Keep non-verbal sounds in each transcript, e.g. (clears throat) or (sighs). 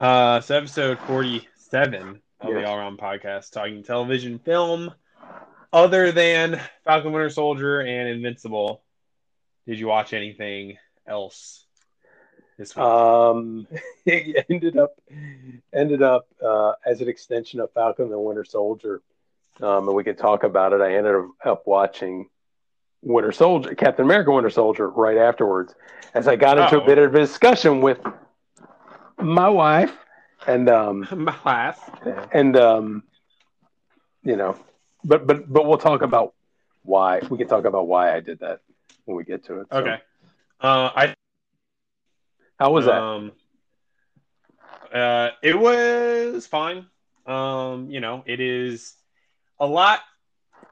Uh, so episode forty-seven of Yes. the All Around Podcast, talking television, film, other than Falcon Winter Soldier and Invincible. Did you watch anything else this week? Um, (laughs) it ended up ended up uh, as an extension of Falcon the Winter Soldier, um, and we could talk about it. I ended up watching Winter Soldier, Captain America Winter Soldier, right afterwards, as I got into Oh. a bit of a discussion with my wife, and um, (laughs) My laugh. and um, you know, but but but we'll talk about why we can talk about why I did that when we get to it. So, Okay. Uh, I how was that? Um, uh, it was fine. Um, you know, it is a lot,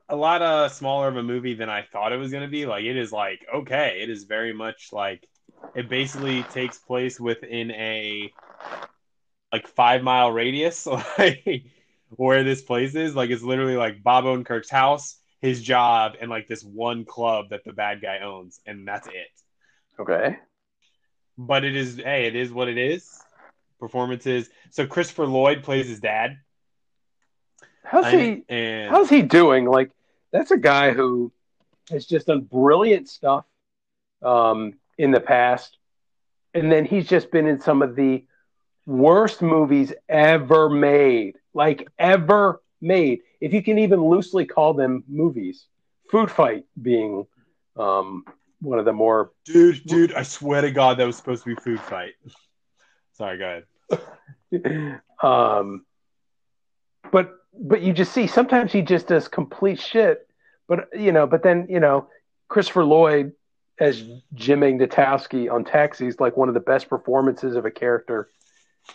a lot uh, smaller of a movie than I thought it was going to be. Like, it is like okay, it is very much like it basically takes place within a like five mile radius, (laughs) like where this place is. Like, it's literally like Bob Odenkirk's house, his job, and like this one club that the bad guy owns, and that's it okay. but it is hey it is what it is performances so christopher lloyd plays his dad How's he? and How's he doing? Like, that's a guy who has just done brilliant stuff um, in the past, and then he's just been in some of the worst movies ever made, like ever made. If you can even loosely call them movies, Food Fight being um, one of the more. dude dude i swear to god that was supposed to be food fight (laughs) sorry go ahead (laughs) um, but but you just see sometimes he just does complete shit. But you know, but then you know, Christopher Lloyd as Jim Ignatowski on Taxi is like one of the best performances of a character,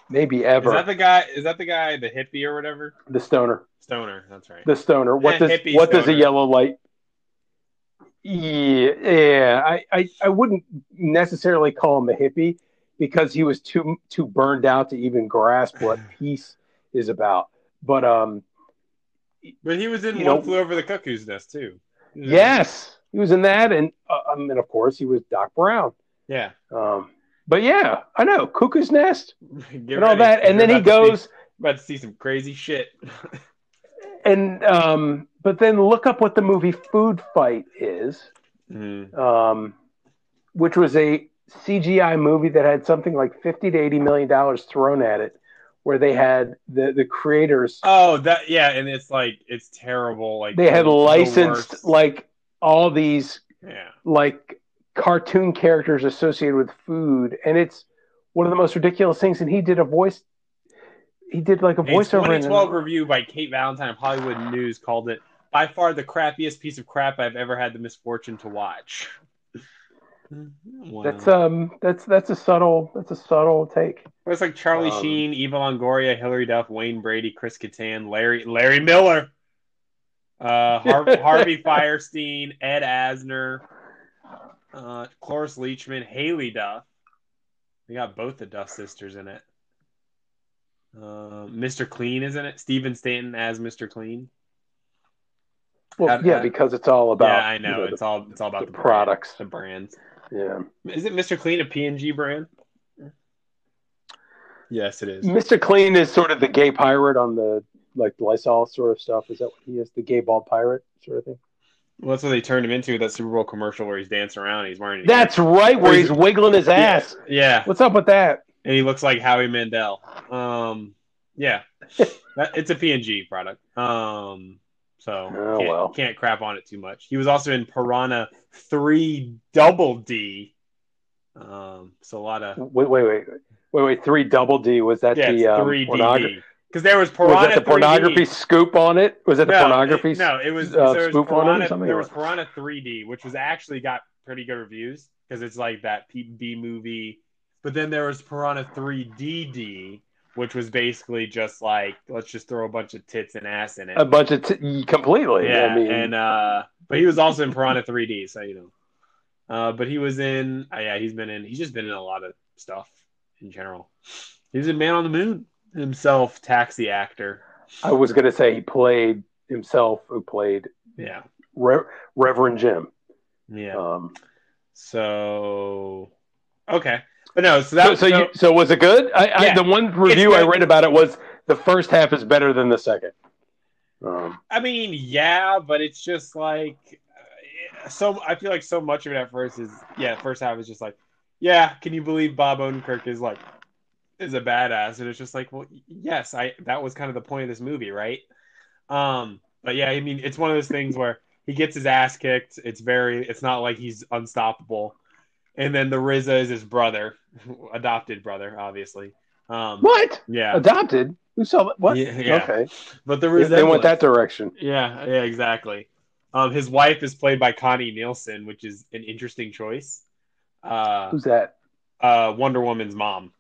maybe ever. is that the guy is that the guy the hippie or whatever the stoner, stoner that's right the stoner. What Eh, does hippie what does a yellow light? Yeah, yeah. I, I I wouldn't necessarily call him a hippie because he was too too burned out to even grasp what (sighs) peace is about. But um, but he was in one know- flew over the cuckoo's nest too Yes, he was in that, and uh, um, and of course he was Doc Brown. yeah Um, but yeah, I know Cuckoo's Nest (laughs) and all ready, that, and you're then he to see- goes about to see some crazy shit (laughs) and um, but then look up what the movie Food Fight is, Mhm. um, which was a CGI movie that had something like fifty to eighty million dollars thrown at it, where they had the the creators oh that yeah and it's like it's terrible like they had licensed like all these yeah like cartoon characters associated with food and it's one of the most ridiculous things and he did a voice he did like a voiceover in 2012 review by Kate Valentine of Hollywood News called it by far the crappiest piece of crap I've ever had the misfortune to watch. (laughs) Wow. that's um that's that's a subtle that's a subtle take it's like Charlie um, Sheen, Eva Longoria, Hilary Duff, Wayne Brady, Chris Kattan, Larry Larry Miller, uh, (laughs) Har- Harvey Fierstein, Ed Asner, uh, Cloris Leachman, Haylie Duff. They got both the Duff sisters in it. Uh, Mr. Clean is in it. Steven Stanton as Mr. Clean. well How- yeah how- because it's all about yeah, I know. you know, it's all it's all about the the, products. brand, the brands. yeah Is it Mr. Clean a PNG brand? Yes, it is. mr clean is sort of the gay pirate on the like lysol sort of stuff is that what he is the gay bald pirate sort of thing Well, that's what they turned him into with that Super Bowl commercial where he's dancing around. And he's wearing. that's right where he's wiggling his ass Yeah, what's up with that and he looks like Howie Mandel. Um, yeah, (laughs) that, it's a PNG product. Um, so Oh, can't, well. can't crap on it too much. He was also in Piranha Three Double D. Um, so a lot of wait wait wait wait wait three double d was that yeah, the um, three pornogra- D because there was Piranha was that the 3D. pornography scoop on it? Was that the no, pornography? it- no, it was uh, there was on it or Piranha, something, there was? Piranha 3D, which was actually got pretty good reviews because it's like that B movie. But then there was Piranha 3DD, which was basically just like let's just throw a bunch of tits and ass in it. a bunch of t- completely. yeah, I mean, and uh, but he was also in Piranha 3D, so you know. Uh, but he was in, uh, yeah, he's been in, he's just been in a lot of stuff in general. He was in Man on the Moon himself, taxi actor. I was going to say he played himself, who played Yeah, Re- Reverend Jim. yeah. Um, So, okay. But no, so that So, was so, you, so was it good? I, I, the one review I read about it was the first half is better than the second. Um, I mean, yeah, but it's just like uh, so. I feel like so much of it at first is yeah. First half is just like, yeah. Can you believe Bob Odenkirk is like is a badass? And it's just like, well, yes. I that was kind of the point of this movie, right? Um, but yeah, I mean, it's one of those things where he gets his ass kicked. It's very. It's not like he's unstoppable. And then the RZA is his brother, (laughs) adopted brother, obviously. Um, what? Yeah, Adopted? Who saw what? Yeah, yeah. Okay. but the They went that direction. Yeah, yeah, exactly. Um, his wife is played by Connie Nielsen, which is an interesting choice. Uh, Who's that? uh, Wonder Woman's mom.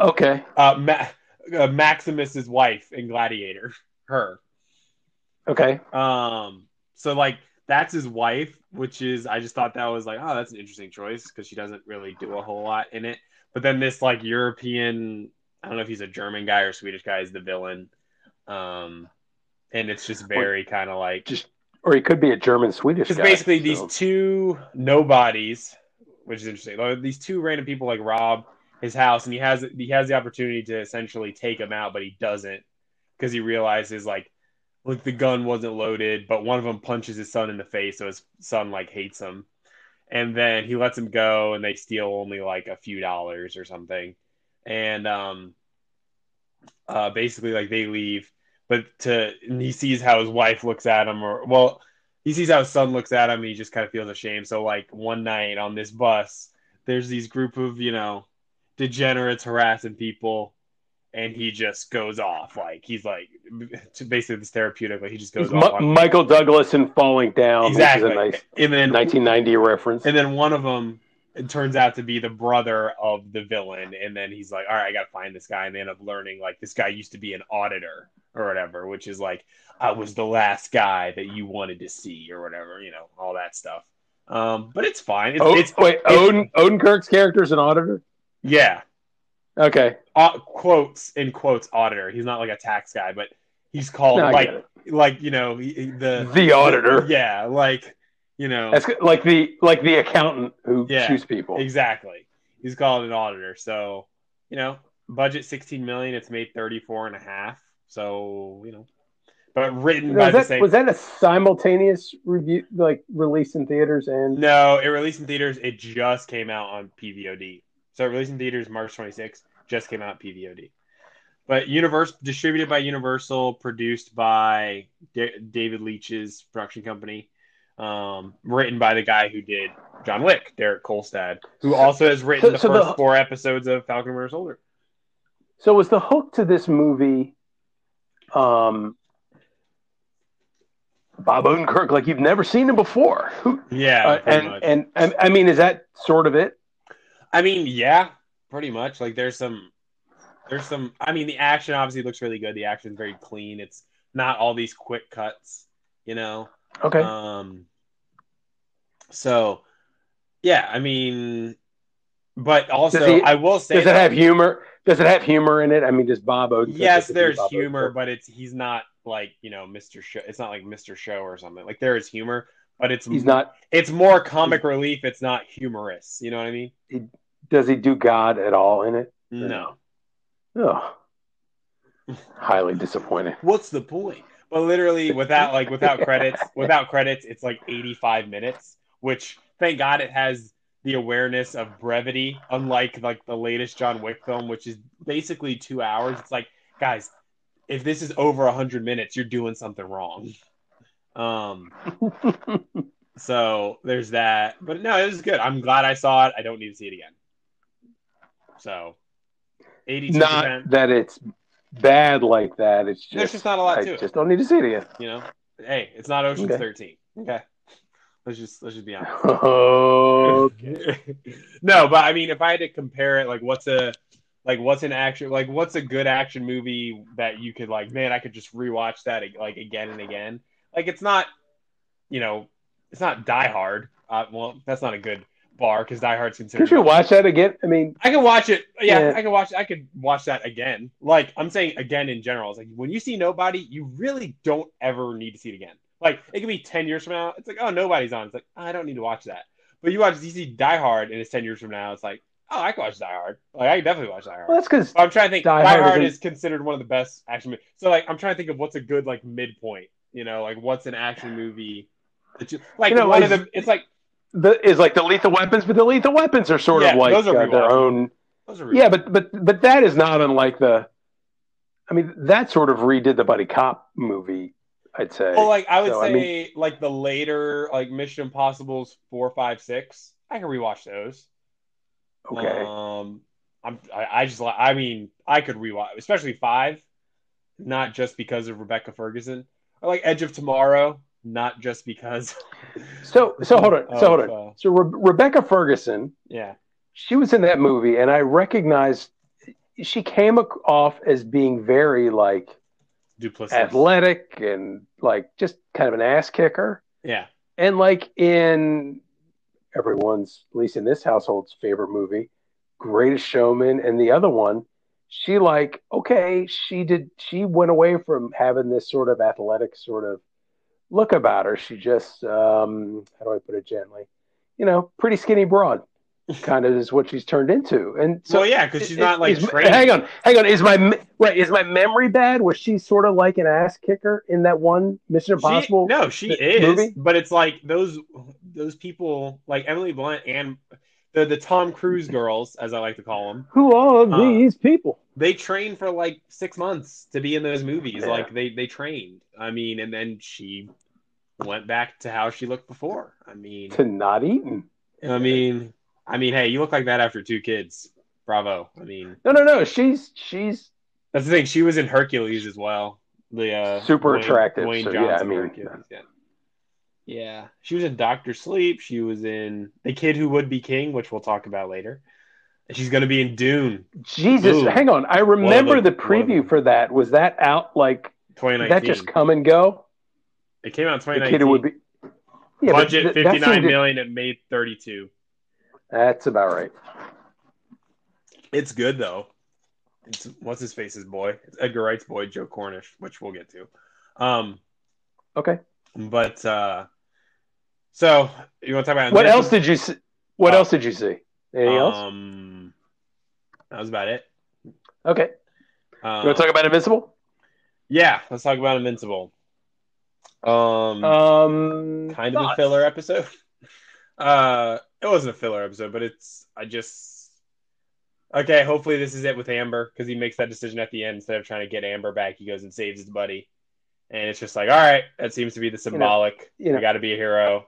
Okay. Uh, Ma- uh, Maximus's wife in Gladiator. Her. Okay. Um, so like that's his wife, which is I just thought that was like, oh, that's an interesting choice because she doesn't really do a whole lot in it. But then this like European, I don't know if he's a German guy or Swedish guy, is the villain. Um, and it's just very kind of like Just or he could be a German Swedish Because guy. basically these two nobodies, which is interesting. These two random people like rob his house, and he has he has the opportunity to essentially take him out, but he doesn't because he realizes like, look, the gun wasn't loaded, but one of them punches his son in the face, so his son like hates him, and then he lets him go, and they steal only like a few dollars or something, and um, uh, basically like they leave, but to he sees how his wife looks at him, or well he sees how his son looks at him and he just kind of feels ashamed. So like one night on this bus, there's these group of, you know, degenerates harassing people and he just goes off. Like he's like basically this therapeutic, like he just goes off. on- Michael Douglas and Falling Down, exactly. which is a nice and then 1990 reference. and then one of them it turns out to be the brother of the villain and then he's like all right i gotta find this guy and they end up learning like this guy used to be an auditor or whatever which is like i was the last guy that you wanted to see or whatever you know all that stuff um but it's fine it's, oh, it's wait, Odin, Odenkirk's character is an auditor? Yeah Okay. uh, quotes in quotes auditor he's not like a tax guy but he's called No, like like you know he- he- the The auditor. yeah like you know That's like the like the accountant who Yeah. shoots people. Exactly. He's called an auditor. So, you know, budget 16 million, it's made 34 and a half. So, you know, but written by Was the that, same. was that a simultaneous review, like release in theaters and No, it released in theaters. It just came out on PVOD. So in theaters March 26th, just came out PVOD. But Universe distributed by Universal, produced by Da- David Leitch's production company, um, written by the guy who did John Wick, Derek Kolstad, who also has written So- the so first the- four episodes of Falcon Winter Soldier. So was the hook to this movie um Bob Odenkirk like you've never seen him before? Yeah, uh, and, and and I mean is that sort of it? I mean, yeah, pretty much. Like there's some there's some I mean the action obviously looks really good. The action's very clean. It's not all these quick cuts, you know. Okay. Um so yeah, I mean but also he- I will say Does it have humor? Does it have humor in it? I mean, does Bob Odenkirk? yes, get to be there's Bob humor, Odenkirk? but it's he's not like, you know, Mr. Show. It's not like Mr. Show or something. Like there is humor, but it's he's not. it's more comic relief. It's not humorous. You know what I mean? Does he do God at all in it? No. Oh, highly disappointed. (laughs) what's the point? But literally, without like without credits, (laughs) without credits, it's like 85 minutes. Which thank God it has the awareness of brevity, unlike like the latest John Wick film, which is basically two hours. It's like, guys, if this is over 100 minutes, you're doing something wrong. Um, (laughs) so there's that. But no, it was good. I'm glad I saw it. I don't need to see it again. So, 82 not that it's bad like that. It's just There's just not a lot I to it. just don't need to see it again. You know, hey, it's not Ocean's Okay. 13. Okay, let's just let's just be honest. (laughs) Oh, (laughs) no, but I mean, if I had to compare it, like, what's a like what's an action like what's a good action movie that you could like, man, I could just rewatch that like again and again. Like, it's not, you know, it's not Die Hard. Uh, well, that's not a good bar because Die Hard's considered. could you watch that again? I mean, I can watch it. Yeah, Yeah. I can watch. I could watch that again. Like I'm saying again in general. It's like when you see nobody, you really don't ever need to see it again. Like it could be ten years from now. It's like oh nobody's on. It's like I don't need to watch that. But you watch DC Die Hard, and it's ten years from now. It's like, oh, I can watch Die Hard. Like I can definitely watch Die Hard. Well, that's because I'm trying to think. Die Die, Hard is considered one of the best action movies. So like, I'm trying to think of what's a good like midpoint. You know, like what's an action movie that you like? You know, one of the. It's like the is like the Lethal Weapons, but the Lethal Weapons are sort Yeah, of like those are uh, their own. those are Yeah, but but but that is not unlike the. I mean, that sort of redid the buddy cop movie. I'd say. Well, like I would So, I say, mean- like the later like Mission Impossible's four, five, six. I can rewatch those. okay. Um, I'm I, I just I mean I could rewatch, especially five, not just because of Rebecca Ferguson. I like Edge of Tomorrow, not just because. so so hold on. So hold on. uh, So Re- Rebecca Ferguson, yeah, she was in that movie, and I recognized she came off as being very like athletic and like just kind of an ass kicker. Yeah, And like in everyone's, at least in this household's favorite movie, Greatest Showman, and the other one, she like, okay, she did, she went away from having this sort of athletic sort of look about her. She just, um, how do I put it gently? You know, pretty skinny broad, kind of is what she's turned into. And so, well, yeah, because she's not like is- hang on, hang on. Is my right? Is my memory bad? Was she sort of like an ass kicker in that one Mission She- Impossible? no, she the is, movie? but it's like those those people like Emily Blunt and the the Tom Cruise (laughs) girls, as I like to call them. Who are Uh, these people? They trained for like six months to be in those movies. Yeah. Like they they trained. I mean, and then she went back to how she looked before. I mean, To not eating. I mean, I mean, hey, you look like that after two kids. Bravo. I mean, No, no, no. She's she's that's the thing. She was in Hercules as well. The uh, Super Dwayne- attractive, Dwayne so, yeah, Johnson I mean- Hercules. Yeah. Yeah, she was in Doctor Sleep. She was in The Kid Who Would Be King, which we'll talk about later. She's going to be in Dune Jesus. Ooh. Hang on. I remember the- the preview for that. Was that out like 2019. that just come and go? it came out in The 2019. kid who would be yeah, Budget th- that fifty nine seemed to- million. It made 32. That's about right. It's good though. It's what's his face's boy? It's Edgar Wright's boy, Joe Cornish, which we'll get to. Um, Okay. but uh, so you want to talk about What Invincible? else did you see? What Oh. else did you see? Anything else? Um, that was about it. Okay. Um, You want to talk about Invincible? yeah, let's talk about Invincible. Um, Um, kind of a filler episode. (laughs) Uh, it wasn't a filler episode, but it's I just okay. Hopefully, this is it with Amber because he makes that decision at the end instead of trying to get Amber back. He goes and saves his buddy, and it's just like, all right, that seems to be the symbolic. you know- we got to be a hero.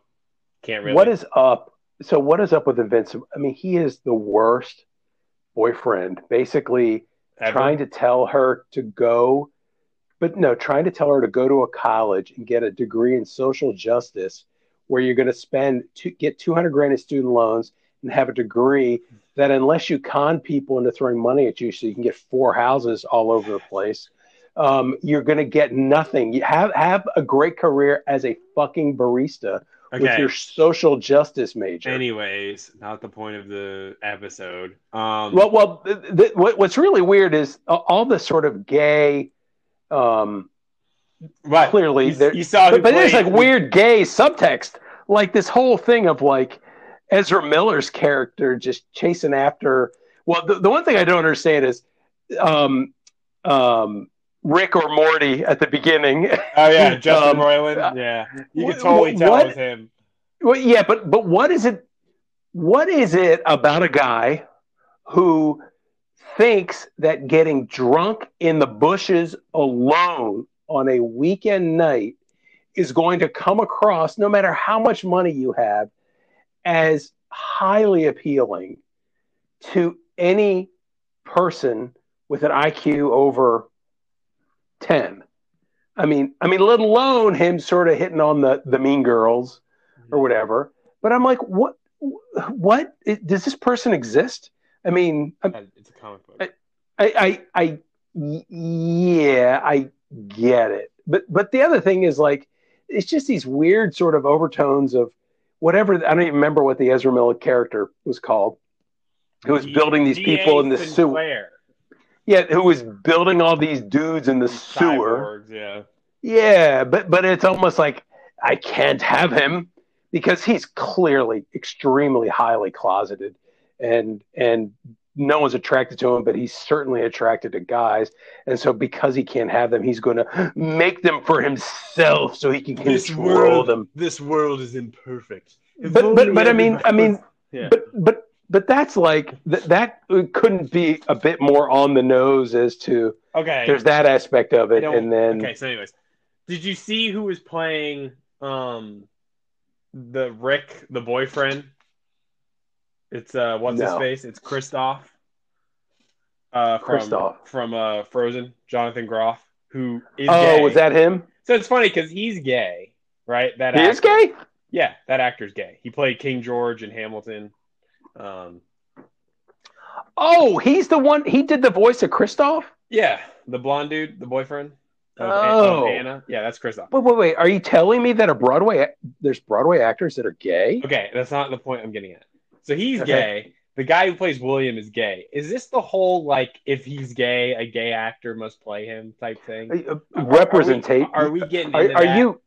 Can't really. What is up? So what is up with Invincible? I mean, he is the worst boyfriend. Basically, ever. trying to tell her to go, but no, trying to tell her to go to a college and get a degree in social justice, where you're going to spend to get 200 grand in student loans and have a degree that, unless you con people into throwing money at you, so you can get four houses all over the place. Um, you're going to get nothing. You have have a great career as a fucking barista with your social justice major. Anyways, not the point of the episode. Um, Well, well, th- th- what, what's really weird is uh, all the sort of gay, um, but clearly, you, you saw but, but there's like weird gay subtext, like this whole thing of like Ezra Miller's character just chasing after. Well, the, the one thing I don't understand is, um, um, Rick or Morty at the beginning. Oh yeah, (laughs) Justin Um, Roiland. Yeah, you can totally tell what- it was him. Well, yeah, but but what is it? What is it about a guy who thinks that getting drunk in the bushes alone on a weekend night is going to come across, no matter how much money you have, as highly appealing to any person with an IQ over ten? I mean, I mean, let alone him sort of hitting on the the mean girls or whatever. But I'm like, what? What does this person exist? I mean, I, It's a comic book. i i i yeah, I get it. But, but the other thing is like, it's just these weird sort of overtones of whatever. I don't even remember what the Ezra Miller character was called. Who was D- building these people in the sewer? Yeah, who was building all these dudes in the sewer? Cyborgs, yeah. Yeah, but but it's almost like I can't have him because he's clearly extremely highly closeted, and and no one's attracted to him, but he's certainly attracted to guys. And so because he can't have them, he's going to make them for himself so he can control world, them. This world is imperfect. If But but but I mean I mean yeah. but but but that's like that that couldn't be a bit more on the nose as to okay. there's that aspect of it and then okay. So, anyways, did you see who was playing um the Rick, the boyfriend? It's uh, what's his face? It's Kristoff. Uh, from Kristoff. from uh Frozen, Jonathan Groff, who is oh gay. was that him So it's funny because he's gay, right? That he is gay Yeah, that actor's gay. He played King George in Hamilton. Um, oh he's the one he did the voice of Kristoff yeah, the blonde dude, the boyfriend of, Oh. of Anna. Yeah, that's Kristoff. wait wait wait are you telling me that a Broadway there's Broadway actors that are gay Okay, that's not the point I'm getting at. So he's Okay. gay. The guy who plays William is gay. Is this the whole like if he's gay, a gay actor must play him type thing? Uh, representate Are we, are we getting? Are, are that? you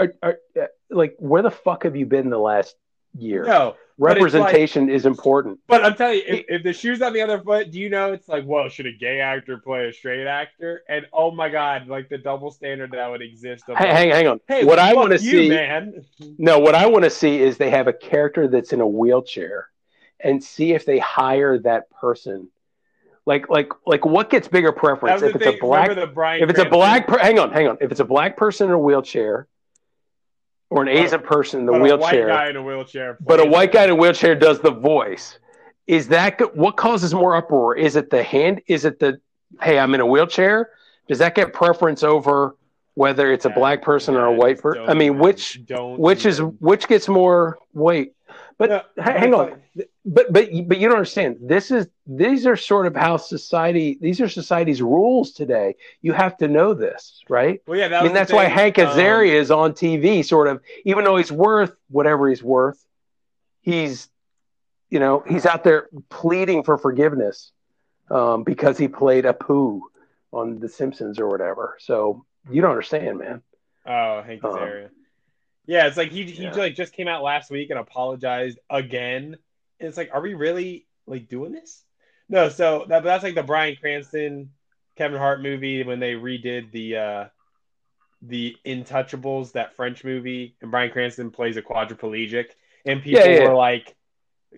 are, are uh, like where the fuck have you been the last year? No, Representation is important. but I'm telling you, if, if the shoe's on the other foot, do you know it's like, well, should a gay actor play a straight actor? And oh my god, like the double standard that would exist. Of Hang, hang, on. hey, what I want to see, man. no, what I want to see is they have a character that's in a wheelchair, and see if they hire that person. Like, like, like, what gets bigger preference? If it's a black, if it's a black, per, hang on, hang on. If it's a black person in a wheelchair, or an Asian person in the but a wheelchair, white guy in a wheelchair, but a white guy in a wheelchair does the voice. Is that what causes more uproar? Is it the hand? Is it the hey, I'm in a wheelchair? Does that get preference over whether it's a Yeah, black person or a white person? I mean, which don't which is which gets more weight? But No, hang on, like- but but but you don't understand. This is these are sort of how society. These are society's rules today. You have to know this, right? well, yeah, that I mean, that's why thing, Hank um, Azaria is on TV, sort of, even though he's worth whatever he's worth, he's, you know, he's out there pleading for forgiveness um, because he played Apu on The Simpsons or whatever. So you don't understand, man. Oh, Hank Um, Azaria. yeah, it's like he he yeah. like just came out last week and apologized again. It's like, are we really like doing this? No, so that that's like the Bryan Cranston, Kevin Hart movie when they redid the uh the Intouchables, that French movie, and Bryan Cranston plays a quadriplegic, and people Yeah, yeah. were like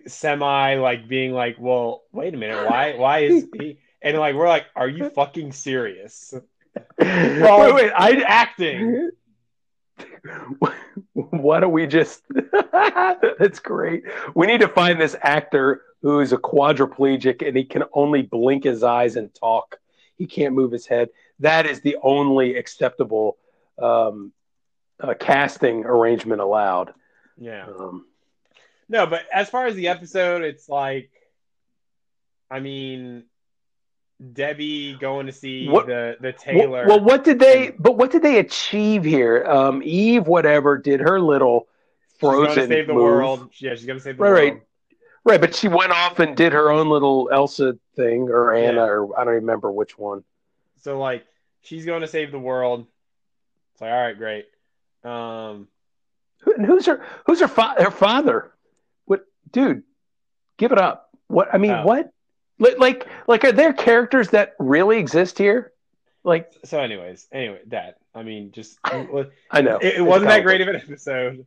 semi like being like, well, wait a minute, why why is he? And like we're like, are you fucking serious? (laughs) wait, wait, I acting. (laughs) Why don't we just? (laughs) That's great. We need to find this actor who is a quadriplegic and he can only blink his eyes and talk. He can't move his head. That is the only acceptable um, uh, casting arrangement allowed. Yeah. Um, No, but as far as the episode, it's like, I mean, Debbie going to see What- the the tailor. well, what did they? But what did they achieve here? Um, Eve, whatever, did her little she's going frozen to save the move. world. Yeah, she's going to save the Right, world. right. Right, but she went off and did her own little Elsa thing, or Anna, Yeah. or I don't remember which one. So like, she's going to save the world. It's like, all right, great. Um, Who- And who's her? Who's her? Fa- her father? What, dude? Give it up. What? I mean, Oh. what? Like, like, are there characters that really exist here? Like, so, anyways, anyway, that I mean, just (laughs) I know it, it wasn't that great of an episode.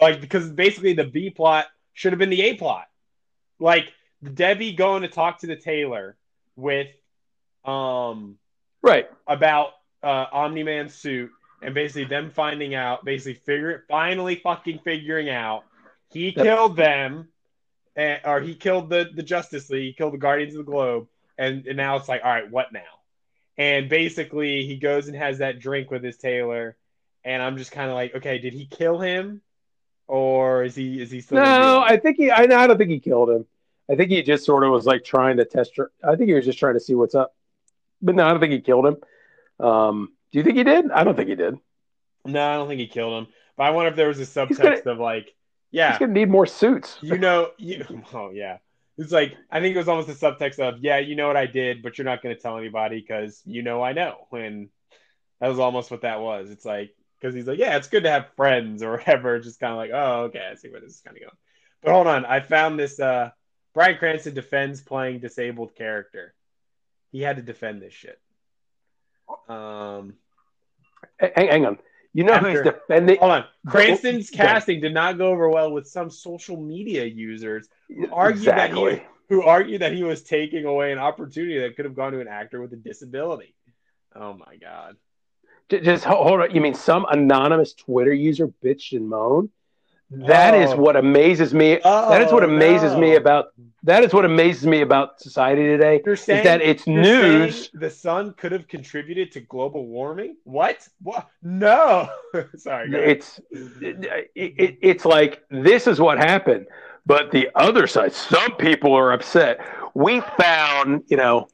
Like because basically the B plot should have been the A plot. Like Debbie going to talk to the tailor with um right? about uh Omni Man's suit and basically them finding out, basically figure finally fucking figuring out he Yep. killed them and, or he killed the the Justice League, he killed the Guardians of the Globe, and, and now it's like, all right, what now? And basically he goes and has that drink with his tailor, and I'm just kind of like, okay, did he kill him? Or is he is he still No. I think he. I, I don't think he killed him. I think he just sort of was like trying to test. I think he was just trying to see what's up. But no, I don't think he killed him. Um, do you think he did? I don't think he did. No, I don't think he killed him. But I wonder if there was a gonna- subtext of like, yeah, He's gonna need more suits. you know, you. (laughs) Oh yeah, it's like I think it was almost a subtext of, yeah, you know what I did, but you're not going to tell anybody because you know I know. And that was almost what that was. It's like because he's like, yeah, it's good to have friends or (laughs) whatever. Just kind of like, oh, okay, I see where this is kind of going. But hold on, I found this. Uh, Bryan Cranston defends playing disabled character. He had to defend this shit. Um, hang, hang on. You know After- who's defending? hold on, oh, Cranston's Go ahead. casting did not go over well with some social media users who argue that he- who argued that he was taking away an opportunity that could have gone to an actor with a disability. Oh my god. Just hold on. You mean some anonymous Twitter user bitched and moaned? That is Oh. what amazes me. that is what Oh, amazes no. me about. That is what amazes me about society today. You're saying is that it's news. the sun could have contributed to global warming? What? What? No. (laughs) Sorry. It's it, it, it's like this is what happened, but the other side, some people are upset. We found, you know,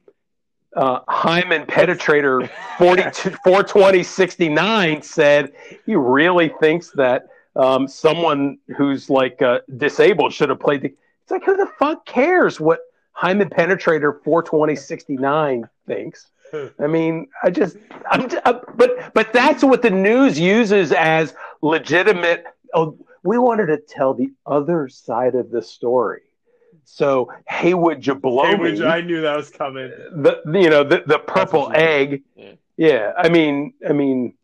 uh, Hyman Penetrator 42, 420 69 said he really thinks that um, someone who's like uh, disabled should have played the. It's like who the fuck cares what Hyman Penetrator 42069 thinks? I mean, I just, I'm, j- uh, but but that's what the news uses as legitimate. Oh, we wanted to tell the other side of the story. So Haywood Hey, Jablomi, which I knew that was coming. the you know the the purple what you mean. egg. Yeah. Yeah. I mean, I mean,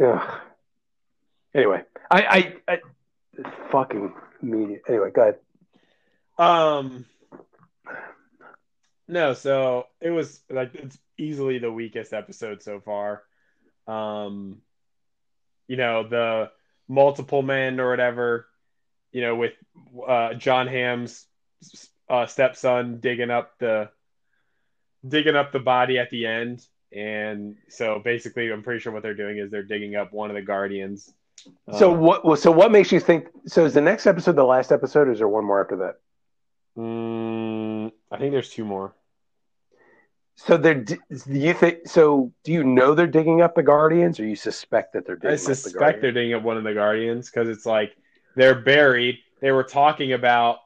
ugh. anyway, I, I, I, fucking media. Anyway, go ahead. Um. No, so it was like it's easily the weakest episode so far. Um, you know the multiple men or whatever. You know, with uh, Jon Hamm's uh, stepson digging up the digging up the body at the end, and so basically, I'm pretty sure what they're doing is they're digging up one of the guardians. So Um, what? well, So what makes you think? So is the next episode the last episode? Or is there one more after that? mm, I think there's two more. So they're. Do you think? So do you know they're digging up the guardians, or you suspect that they're digging I up the suspect guardians? they're digging up one of the guardians because it's like they're buried. They were talking about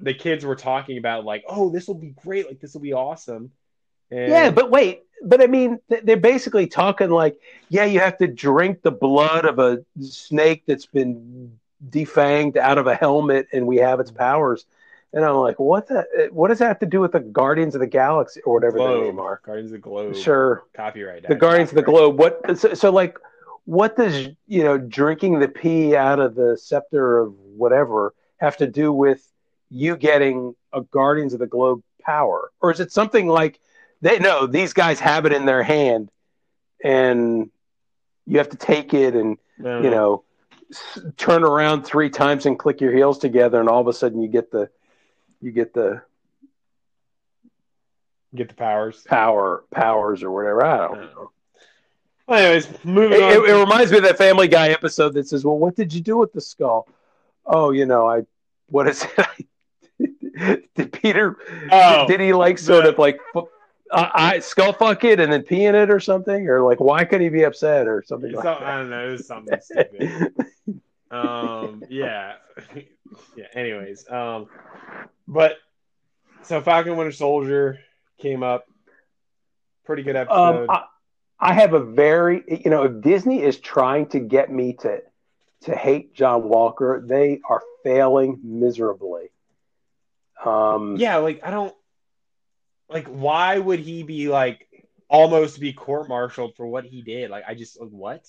the kids were talking about like, oh, this will be great, like this will be awesome. And Yeah, but wait, but I mean, they're basically talking like, yeah, you have to drink the blood of a snake that's been defanged out of a helmet, and we have its mm-hmm. powers. And I'm like, what the? What does that have to do with the Guardians of the Galaxy or whatever their name are? Guardians of the Globe, Sure, copyright. the Guardians of the Globe. What? So, so like, what does you know drinking the pee out of the scepter of whatever have to do with you getting a Guardians of the Globe power, or is it something like they know these guys have it in their hand, and you have to take it and Uh-huh. you know s- turn around three times and click your heels together, and all of a sudden you get the you get the get the powers. power powers or whatever. I don't know. Well, anyways, It, moving on. it, it reminds me of that Family Guy episode that says, "Well, what did you do with the skull?" Oh, you know, I what is it? (laughs) did Peter? Oh, did he like sort the- of like uh, I skull fuck it and then pee in it or something, or like why could he be upset or something like some- I don't know. It was something stupid. (laughs) um yeah (laughs) yeah anyways um but so falcon winter soldier came up pretty good episode Um, I, I have a very, you know, if Disney is trying to get me to to hate John Walker, they are failing miserably. Um, yeah like i don't like why would he be like almost be court-martialed for what he did like i just like what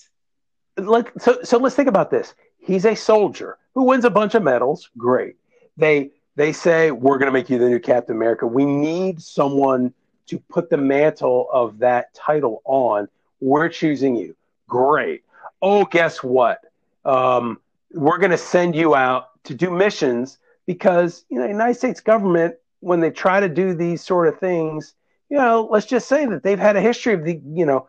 like so. So let's think about this. He's a soldier who wins a bunch of medals. Great. They they say we're going to make you the new Captain America. We need someone to put the mantle of that title on. We're choosing you. Great. Oh, guess what? Um, we're going to send you out to do missions because you know the United States government when they try to do these sort of things, you know, let's just say that they've had a history of the you know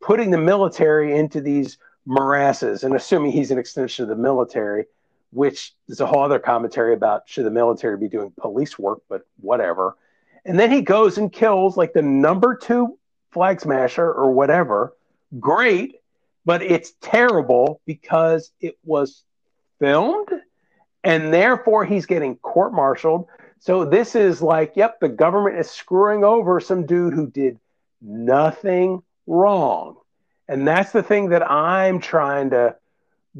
putting the military into these morasses and assuming he's an extension of the military, which is a whole other commentary about should the military be doing police work, but whatever. And then he goes and kills like the number two flag smasher or whatever. Great, but it's terrible because it was filmed and therefore he's getting court martialed. So this is like, yep, the government is screwing over some dude who did nothing wrong. And that's the thing that I'm trying to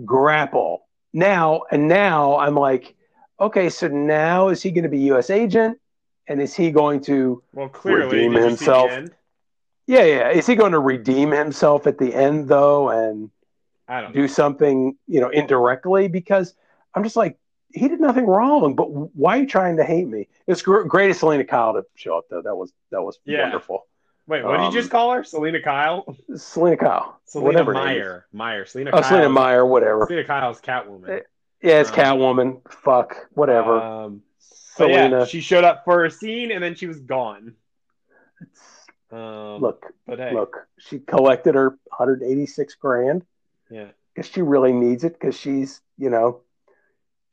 grapple now. And now I'm like, okay, so now is he going to be U.S. agent? And is he going to Well, clearly, Redeem did you see the himself. Yeah, yeah. Is he going to redeem himself at the end though and I don't. do something, you know, indirectly? Because I'm just like, he did nothing wrong, but why are you trying to hate me? It's gr- great of Selina Kyle to show up though. That was that was Yeah. wonderful. Wait, what did Um, you just call her? Selina Kyle? Selina Kyle, Selena whatever her name is. Meyer. Meyer. Selena Oh, Kyle. Selina Meyer, whatever. Selina Kyle's Catwoman. Yeah, it's Um, Catwoman. Fuck, whatever. Um, yeah, Selena. she showed up for a scene and then she was gone. Um, look, but hey, look. She collected her 186 grand. yeah, because she really needs it because she's you know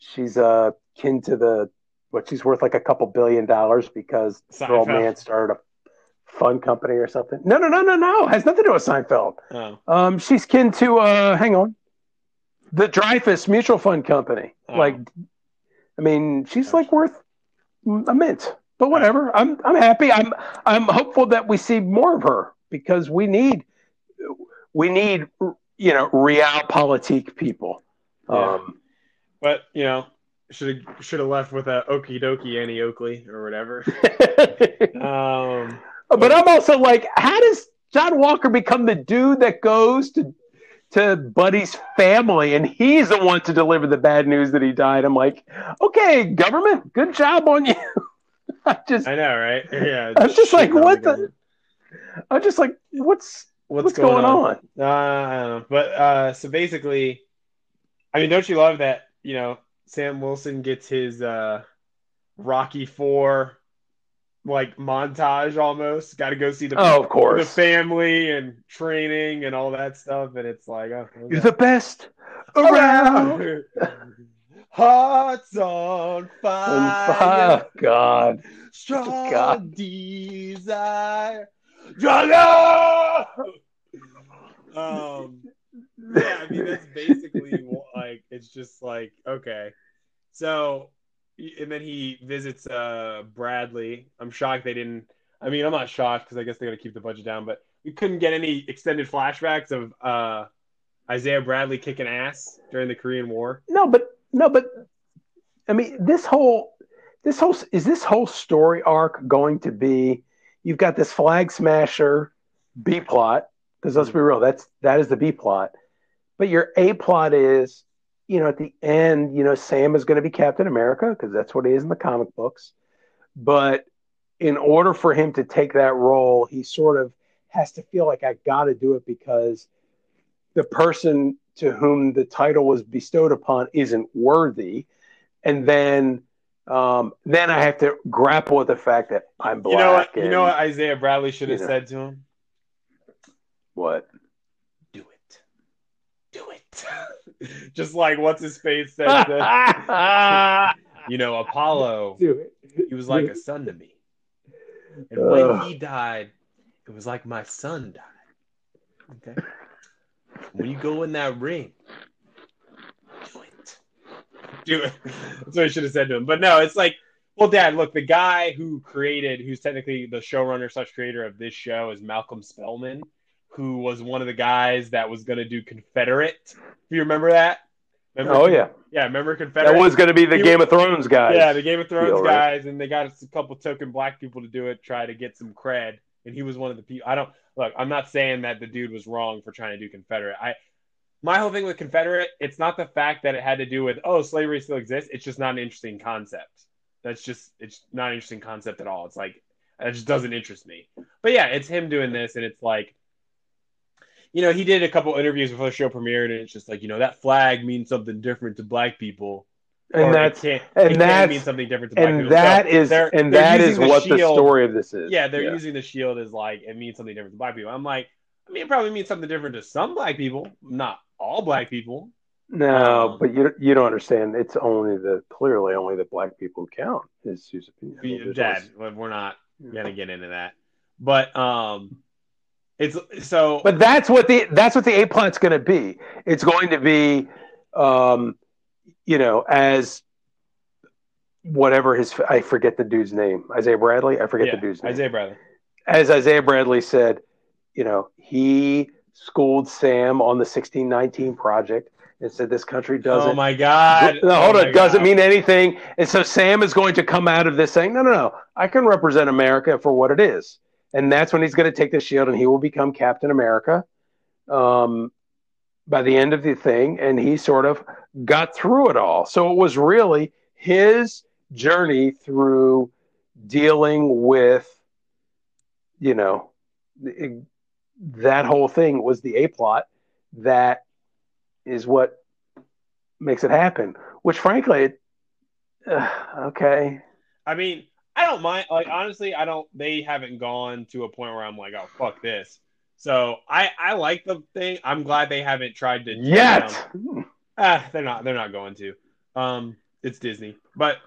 she's uh kin to the what she's worth like a couple billion dollars because her old man started a fun company or something. No no no no no. Has nothing to do with seinfeld. Oh, um she's kin to uh hang on. The dreyfus mutual fund company. Oh. like i mean she's like worth a mint. But whatever. I'm i'm happy. I'm i'm hopeful that we see more of her because we need we need you know realpolitik people. Yeah. um but you know, should have should have left with a okie dokie Annie Oakley or whatever. (laughs) Um, but i'm also like how does john walker become the dude that goes to to buddy's family and he's the one to deliver the bad news that he died i'm like okay government good job on you (laughs) i just I know, right? Yeah, I'm just like, what the- government. i'm just like what's What's, what's, going, on, Uh, I don't know. But uh, so basically, I mean, don't you love that? You know, Sam Wilson gets his uh, Rocky Four like montage almost. Got to go see the oh of course, the family and training and all that stuff, and it's like, oh, okay. you're the best around (laughs) Hearts on fire, oh god strong God. desire, Drago! Um, yeah, I mean that's basically what, (laughs) like it's just like okay, so and then he visits uh Bradley. I'm shocked they didn't. I mean, I'm not shocked because I guess they got to keep the budget down, but we couldn't get any extended flashbacks of uh Isaiah Bradley kicking ass during the Korean War. No, but no, but I mean, this whole this whole is this whole story arc going to be? You've got this flag smasher B plot because let's be real, that's that is the B plot. But your A plot is, you know, at the end, you know, Sam is going to be Captain America because that's what he is in the comic books. But in order for him to take that role, he sort of has to feel like I got to do it because the person to whom the title was bestowed upon isn't worthy, and then um, then I have to grapple with the fact that I'm black. You know what? You know what Isaiah Bradley should have you know. said to him? What? Do it. Do it. (laughs) (laughs) Just like what's his face said. (laughs) you know, Apollo. He was like a son to me. And when he died, it was like my son died. Okay. When you go in that ring, do it. Do it. That's what I should have said to him. But no, it's like, well, Dad, look, the guy who created, who's technically the showrunner slash creator of this show is Malcolm Spellman, who was one of the guys that was going to do Confederate. Do you remember that? Remember Oh yeah, Yeah, remember Confederate? that was going to be the He- Game of Thrones guys. Yeah, the Game of Thrones right? guys, and they got a couple token black people to do it, try to get some cred. And he was one of the people. I don't look. I'm not saying that the dude was wrong for trying to do Confederate. I my whole thing with Confederate, it's not the fact that it had to do with oh slavery still exists. It's just not an interesting concept. That's just it's not an interesting concept at all. It's like it just doesn't interest me. But yeah, it's him doing this, and it's like. You know, he did a couple interviews before the show premiered, and it's just like, you know, that flag means something different to black people and that's it can't, and it can that's- mean something different to black and people. that So is they're- and they're that is the what the story of this is. Yeah, they're using the shield as like it means something different to black people. I'm like, I mean, it probably means something different to some black people, not all black people. No, Um, but you you don't understand. It's only the clearly only the black people count. Is opinion. I mean, Dad, we're not gonna get into that, but um, it's so. But that's what the that's what the A plot's going to be. It's going to be, um, you know, as whatever his I forget the dude's name. Isaiah Bradley. I forget yeah, the dude's name. Isaiah Bradley. As Isaiah Bradley said, you know, he schooled Sam on the 1619 project and said this country doesn't. Oh my god! No, Oh hold my on. Doesn't God. mean anything. And so Sam is going to come out of this saying, no, no, no. I can represent America for what it is. And that's when he's going to take the shield and he will become Captain America um, by the end of the thing. And he sort of got through it all. So it was really his journey through dealing with, you know, that whole thing was the A plot that is what makes it happen. Which, frankly, uh, okay, I mean, I don't mind. Like honestly, I don't. They haven't gone to a point where I'm like, oh fuck this. So I I like the thing. I'm glad they haven't tried to yet. Ah, they're not. They're not going to. Um, it's Disney, but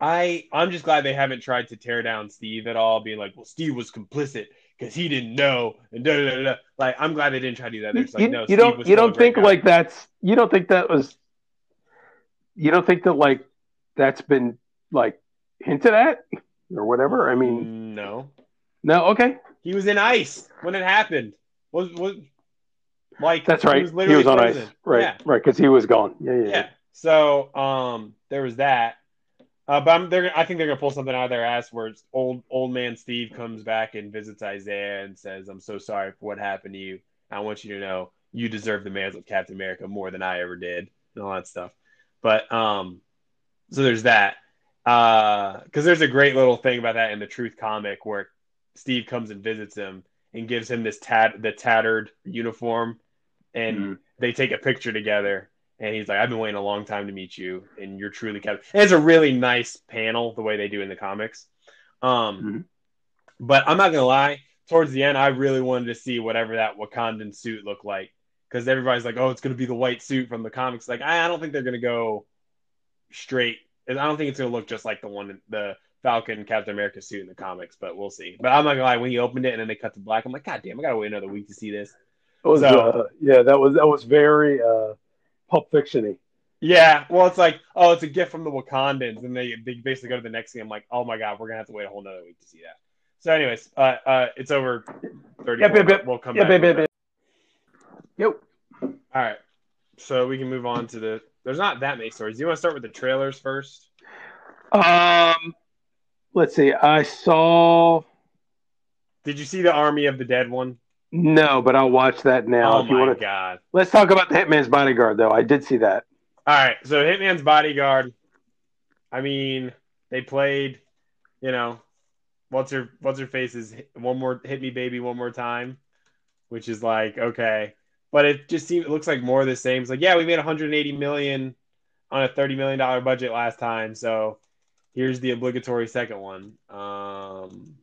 I I'm just glad they haven't tried to tear down Steve at all, being like, well, Steve was complicit because he didn't know, and da da da da. Like, I'm glad they didn't try to do that. They're like, you, no, you Steve don't was you don't think guy. like that's you don't think that was you don't think that like that's been like hinted at or whatever. I mean, no, no, okay, he was in ice when it happened. Was was like that's right. He was, literally on ice, right, Yeah. right, because he was gone. Yeah, yeah, Yeah. So um, there was that. Uh, but I'm, they're, I think they're gonna pull something out of their ass where it's old old man Steve comes back and visits Isaiah and says, "I'm so sorry for what happened to you. I want you to know you deserve the mantle of Captain America more than I ever did, and all that stuff." But um, so there's that. Uh, because there's a great little thing about that in the Truth comic where Steve comes and visits him and gives him this tat the tattered uniform, and Mhm. they take a picture together. And he's like, I've been waiting a long time to meet you, and you're truly Captain. And it's a really nice panel the way they do in the comics. Um, Mhm. but I'm not gonna lie. Towards the end, I really wanted to see whatever that Wakandan suit looked like because everybody's like, "Oh, it's gonna be the white suit from the comics." Like, I, I don't think they're gonna go straight. I don't think it's gonna look just like the one the Falcon Captain America suit in the comics, but we'll see. But I'm not gonna lie. When he opened it and then they cut to black, I'm like, God damn, I gotta wait another week to see this. It was, So- uh, yeah, that was that was very uh, Pulp Fiction-y. Yeah, well, it's like, oh, it's a gift from the Wakandans, and they they basically go to the next thing. I'm like, oh my god, we're gonna have to wait a whole nother week to see that. So, anyways, uh, uh, it's over. Thirty. Yep, yep, yep. We'll come Yeah, back. baby, baby. Yep. All right, so we can move on to the. There's not that many stories. Do you want to start with the trailers first? Um, let's see. I saw Did you see the Army of the Dead one? no, but I'll watch that now. oh if you my want to, god! let's talk about the Hitman's Bodyguard, though. I did see that. All right, so Hitman's Bodyguard. I mean, they played, you know, what's her what's her face is one more hit me baby one more time, which is like okay, but it just seems it looks like more of the same. It's like yeah, we made 180 million on a 30 million dollar budget last time, so here's the obligatory second one. Um,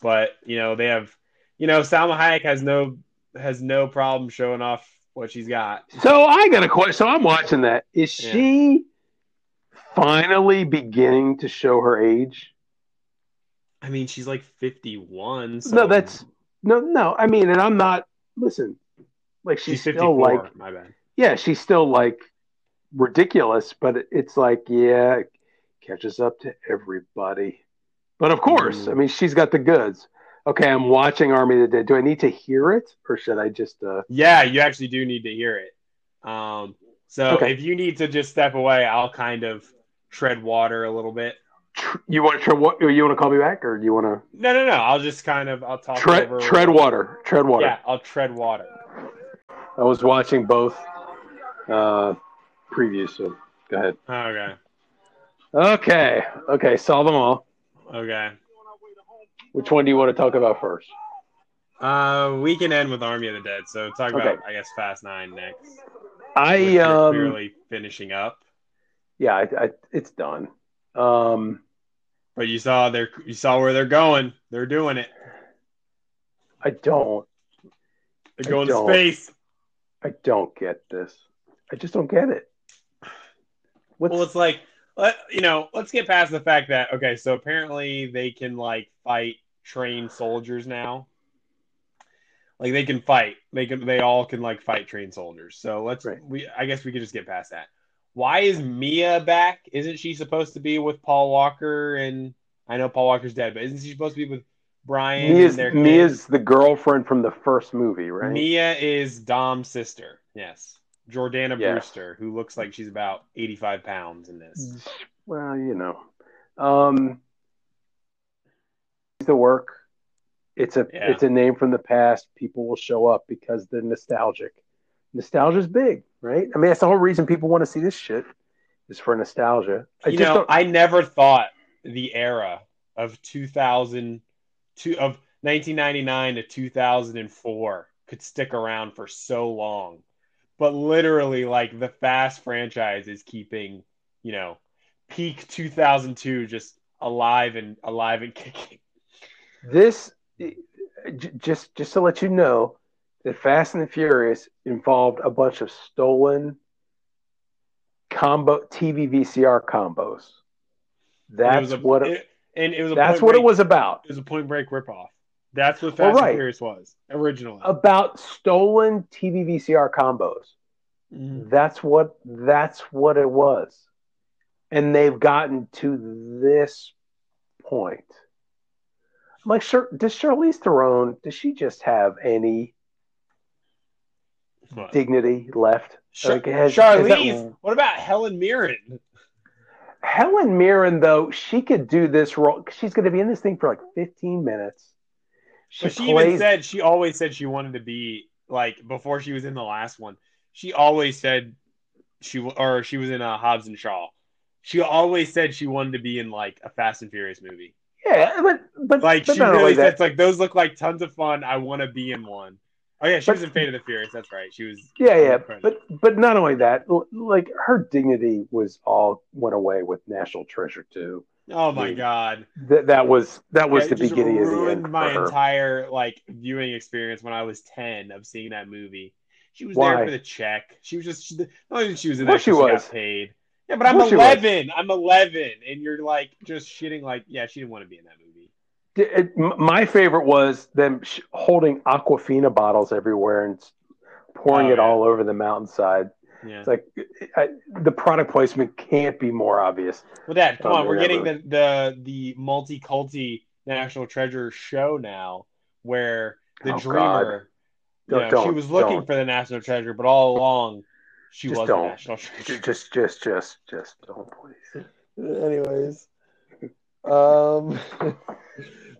but you know they have, you know, Salma Hayek has no has no problem showing off what she's got. So I got a question. So I'm watching that. Is Yeah. she finally beginning to show her age? I mean, she's like 51. So No, that's no, no. I mean, and I'm not. Listen, like she's, she's still like, my bad. yeah, she's still like ridiculous, but it's like, yeah, it catches up to everybody. But of course, Mm. I mean, she's got the goods. Okay, I'm watching Army of the Dead. Do I need to hear it, or should I just? uh Yeah, you actually do need to hear it. Um, so Okay. if you need to just step away, I'll kind of tread water a little bit. You want to what? You want to call me back, or do you want to No, no, no. I'll just kind of I'll talk tread over. tread water? Tread water. Yeah, I'll tread water. I was watching both uh, previews. So go ahead. Okay. Okay. Okay. Saw them all. Okay. Which one do you want to talk about first? Uh, we can end with Army of the Dead. So talk about Okay. I guess Fast Nine next. I um clearly finishing up. yeah, I, I, it's done. Um, But you saw their you saw where they're going. They're doing it. I don't. They're going to space. I don't get this. I just don't get it. What's, Well, it's like, let, you know, let's get past the fact that okay, so apparently they can like fight trained soldiers now. Like they can fight. They can. They all can like fight trained soldiers. So let's. Right. We. I guess we could just get past that. Why is Mia back? Isn't she supposed to be with Paul Walker? And I know Paul Walker's dead, but isn't she supposed to be with Brian. Mia's and their Mia's the girlfriend from the first movie, right? Mia is Dom's sister. Yes, Jordana Yes. Brewster, who looks like she's about eighty-five pounds in this. Well, you know, um, the work. It's a Yeah. it's a name from the past. People will show up because they're nostalgic. Nostalgia's big, right? I mean, that's the whole reason people want to see this shit is for nostalgia. I you just know, don't- I never thought the era of 2000 to of 1999 to 2004 could stick around for so long. But literally like the Fast franchise is keeping, you know, peak 2002 just alive and alive and (laughs) kicking. this just just to let you know that Fast and the Furious involved a bunch of stolen combo TV VCR combos. That's was a- what it, it, and it was a that's Point what it was about. It was a Point Break ripoff. That's what Well, Fast right. and Furious was originally. About stolen TV VCR combos. Mhm. That's what that's what it was. And they've gotten to this point. I'm like, sure, does Charlize Theron, does she just have any What? dignity left? Char- Like, has- Charlize. that- What about Helen Mirren? Helen Mirren, though, she could do this role. She's going to be in this thing for like 15 minutes. She she even said she always said she wanted to be like before she was in the last one. She always said she or she was in a Hobbs and Shaw. She always said she wanted to be in like a Fast and Furious movie. yeah, but but, Like but she really said, like those look like tons of fun. I want to be in one. Oh yeah, she But- was in Fate of the Furious. That's right. She was. Yeah, yeah, but but not only that, like her dignity was all went away with National Treasure too. Oh my god. That that was that was Yeah, the beginning of the ruined end my entire like viewing experience when I was ten of seeing that movie. She was Why? there for the check. She was just she, the only she was in there. she she was. got paid. Yeah, but I'm Of course she was. eleven. I'm eleven, and you're like just shitting like yeah, she didn't want to be in that movie. D- it- my favorite was them sh- holding Aquafina bottles everywhere and pouring Oh, it yeah. all over the mountainside. Yeah. It's like I, the product placement can't be more obvious. Well, Dad, come on, we're yeah, getting the the the multi culti National Treasure show now, where the Oh, dreamer, you know, she was looking don't. for the National Treasure, but all along she Just was don't. the National Treasure. Just just just just don't please. (laughs) Anyways, um, (laughs)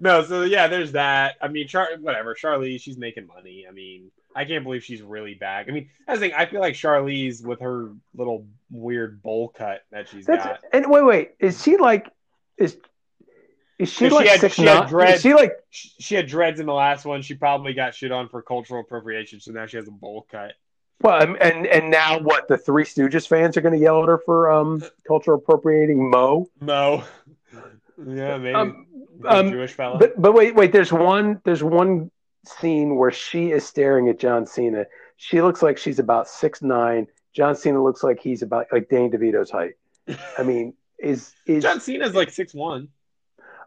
no, so yeah, there's that. I mean, Char- whatever. Charlize, she's making money. I mean, I can't believe she's really back. I mean, that's the thing. I feel like Charlize with her little weird bowl cut that she's That's got. and wait wait is she like is is she Yeah, she like had- six she had dreads. Is she like She had dreads in the last one. She probably got shit on for cultural appropriation, so now she has a bowl cut. well and and now what the Three Stooges fans are going to yell at her for um cultural appropriating Moe. Moe. (laughs) yeah, maybe. Um, um, Jewish fella. But but wait wait there's one there's one scene where she is staring at John Cena. She looks like she's about six nine. John Cena looks like he's about like Danny DeVito's height. I (laughs) mean, is is John Cena's like six one.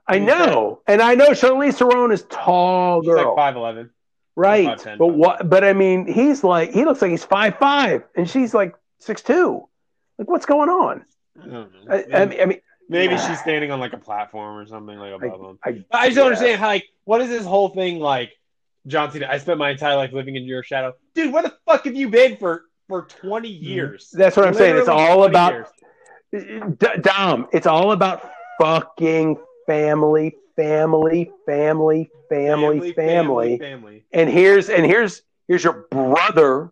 I know, and I know Charlize Theron is tall She's girl, like five eleven. right? 5'10", but what? But I mean, he's like he looks like he's five five, and she's like six two. Like, what's going on? I. I, I mean, I mean, Maybe she's standing on like a platform or something like above him. I, But I just don't yeah. understand how like what is this whole thing like John Cena? I spent my entire life living in your shadow. Dude, where the fuck have you been for for 20 mm-hmm. years? That's what I'm saying. It's all about. D- Dom. It's all about fucking family, family, family, family, family. family. And here's and here's here's your brother,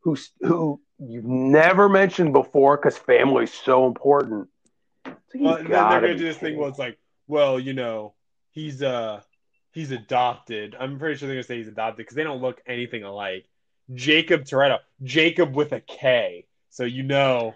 who's who you've never mentioned before because family's so important. You Well, then they're gonna do this thing kidding. where it's like, well, you know, he's uh he's adopted. I'm pretty sure they're gonna say he's adopted because they don't look anything alike. Jacob Toretto, Jacob with a K. So you know,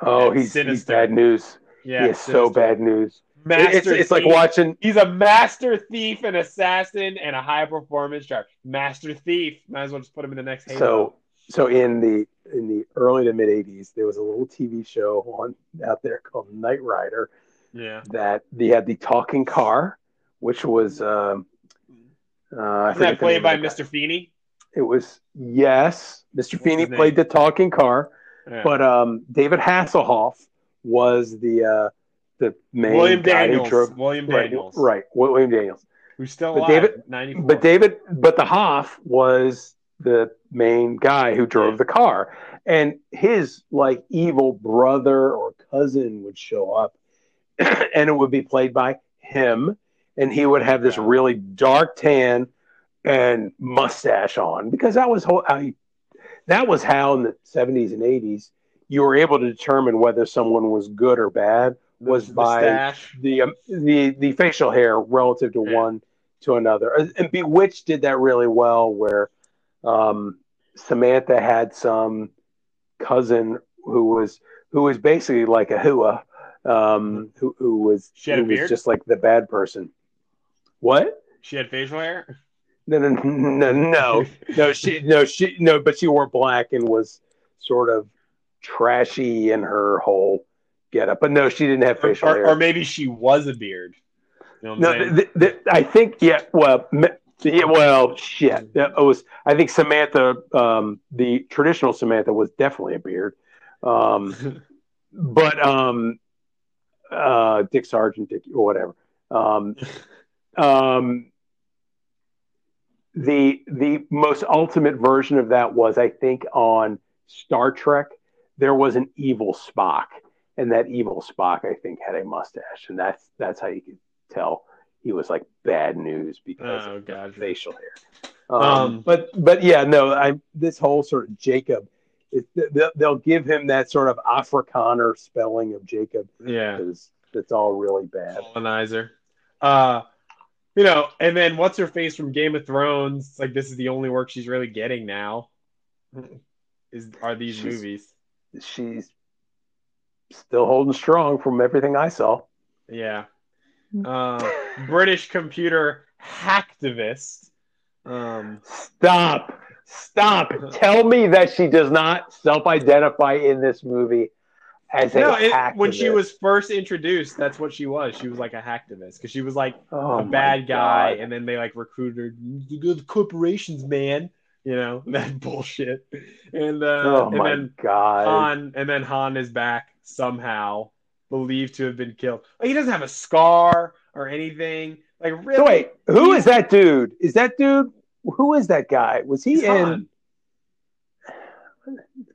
Oh, he's, he's bad news. yeah, he so bad news. Master it's it's like watching. He's a master thief, an assassin, and a high performance driver. Master thief. Might as well just put him in the next Halo. So so in the in the early to mid '80s, there was a little TV show on out there called Knight Rider yeah, that they had the talking car, which was um, uh, I that played by of the guy. Mr. Feeney? It was yes, Mr. What's Feeney played the talking car, Yeah. but um, David Hasselhoff was the uh, the main William guy who Daniels. drove- William right, Daniels. right, William Daniels. Who's still But alive. David- 94. But David, but the Hoff was the main guy who drove the car, and his like evil brother or cousin would show up, (clears throat) and it would be played by him, and he would have this really dark tan and mustache on because that was how I, that was how in the seventies and eighties you were able to determine whether someone was good or bad The was by mustache. the um, the the facial hair relative to Yeah. one to another. And Bewitched did that really well, where um, Samantha had some cousin who was who was basically like a hua, um, who, who was She had a who was just like the bad person. What? She had facial hair. No, no, no, no, no. She no she no, but she wore black and was sort of trashy in her whole getup. But no, she didn't have facial or, hair. or maybe she was a beard. You know No, saying? th- th- I think yeah. Well, me- yeah, well, shit. Yeah, It was. I think Samantha, um, the traditional Samantha, was definitely a beard. Um, (laughs) but um, uh, Dick Sargent, Dick or whatever. Um, um, the the most ultimate version of that was, I think, on Star Trek. There was an evil Spock, and that evil Spock, I think, had a mustache, and that's that's how you could tell he was like bad news because Oh, of gotcha. facial hair. Um, Um, but but yeah, no, I this whole sort of Jacob, it, they'll, they'll give him that sort of Afrikaner spelling of Jacob yeah. because it's all really bad. colonizer. Uh, you know, and then what's her face from Game of Thrones? It's like this is the only work she's really getting now. Is are these She's- movies? She's still holding strong from everything I saw. Yeah. (laughs) Uh, British computer hacktivist. Um, Stop. Stop. Tell me that she does not self identify in this movie as a no, it, hacktivist. when she was first introduced, that's what she was. She was like a hacktivist because she was like oh, a bad guy, God. and then they like recruited her. You go the corporations, man. You know (laughs) that bullshit. And uh, oh and my then God. Han, and then Han is back somehow, believed to have been killed. Like, he doesn't have a scar or anything. Like really, So wait, who is that dude? Is that dude? Who is that guy? Was he in?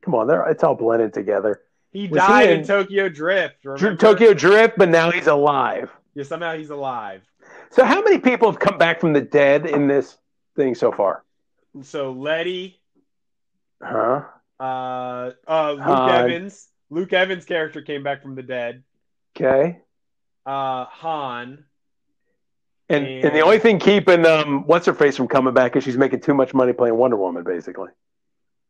Come on, they're, it's all blended together. He Was he died in- in Tokyo Drift. Remember? Tokyo Drift, but now he's alive. Yeah, somehow he's alive. So how many people have come back from the dead in this thing so far? So Letty, Huh? uh, uh, Luke Han. Evans, Luke Evans' character came back from the dead. Okay. Uh, Han, And And- and the only thing keeping um what's her face from coming back is she's making too much money playing Wonder Woman, basically.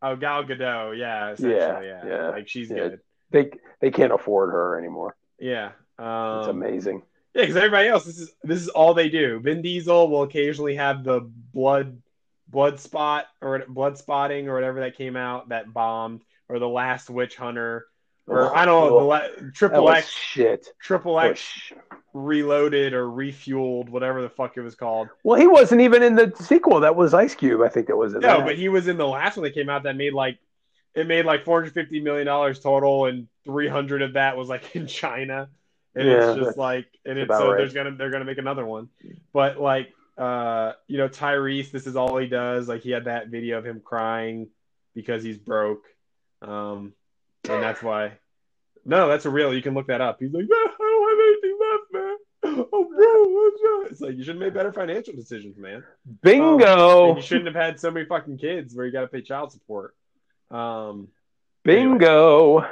oh Gal Gadot, yeah, essentially, Yeah, yeah, yeah, like she's yeah. good. They they can't afford her anymore. Yeah, um, It's amazing. Yeah, because everybody else, this is this is all they do. Vin Diesel will occasionally have the blood blood spot or blood spotting or whatever that came out that bombed, or the Last Witch Hunter, or I don't know, the la- Triple X, shit. Triple X Reloaded or Refueled, whatever the fuck it was called. Well, he wasn't even in the sequel. That was Ice Cube, I think that was in No, that. but he was in the last one that came out that made like it made like 450 million dollars total, and 300 of that was like (laughs) in China, and Yeah, it's just like, and it's so right. there's gonna they're gonna make another one, but like uh you know Tyrese, this is all he does. Like he had that video of him crying because he's broke, um, and that's why. No, that's a real. You can look that up. He's like, "Ah, I don't have anything left, man. Oh, bro, what's up?" It's like you should have made better financial decisions, man. Bingo. And you shouldn't have had so many fucking kids where you got to pay child support. Um, Bingo.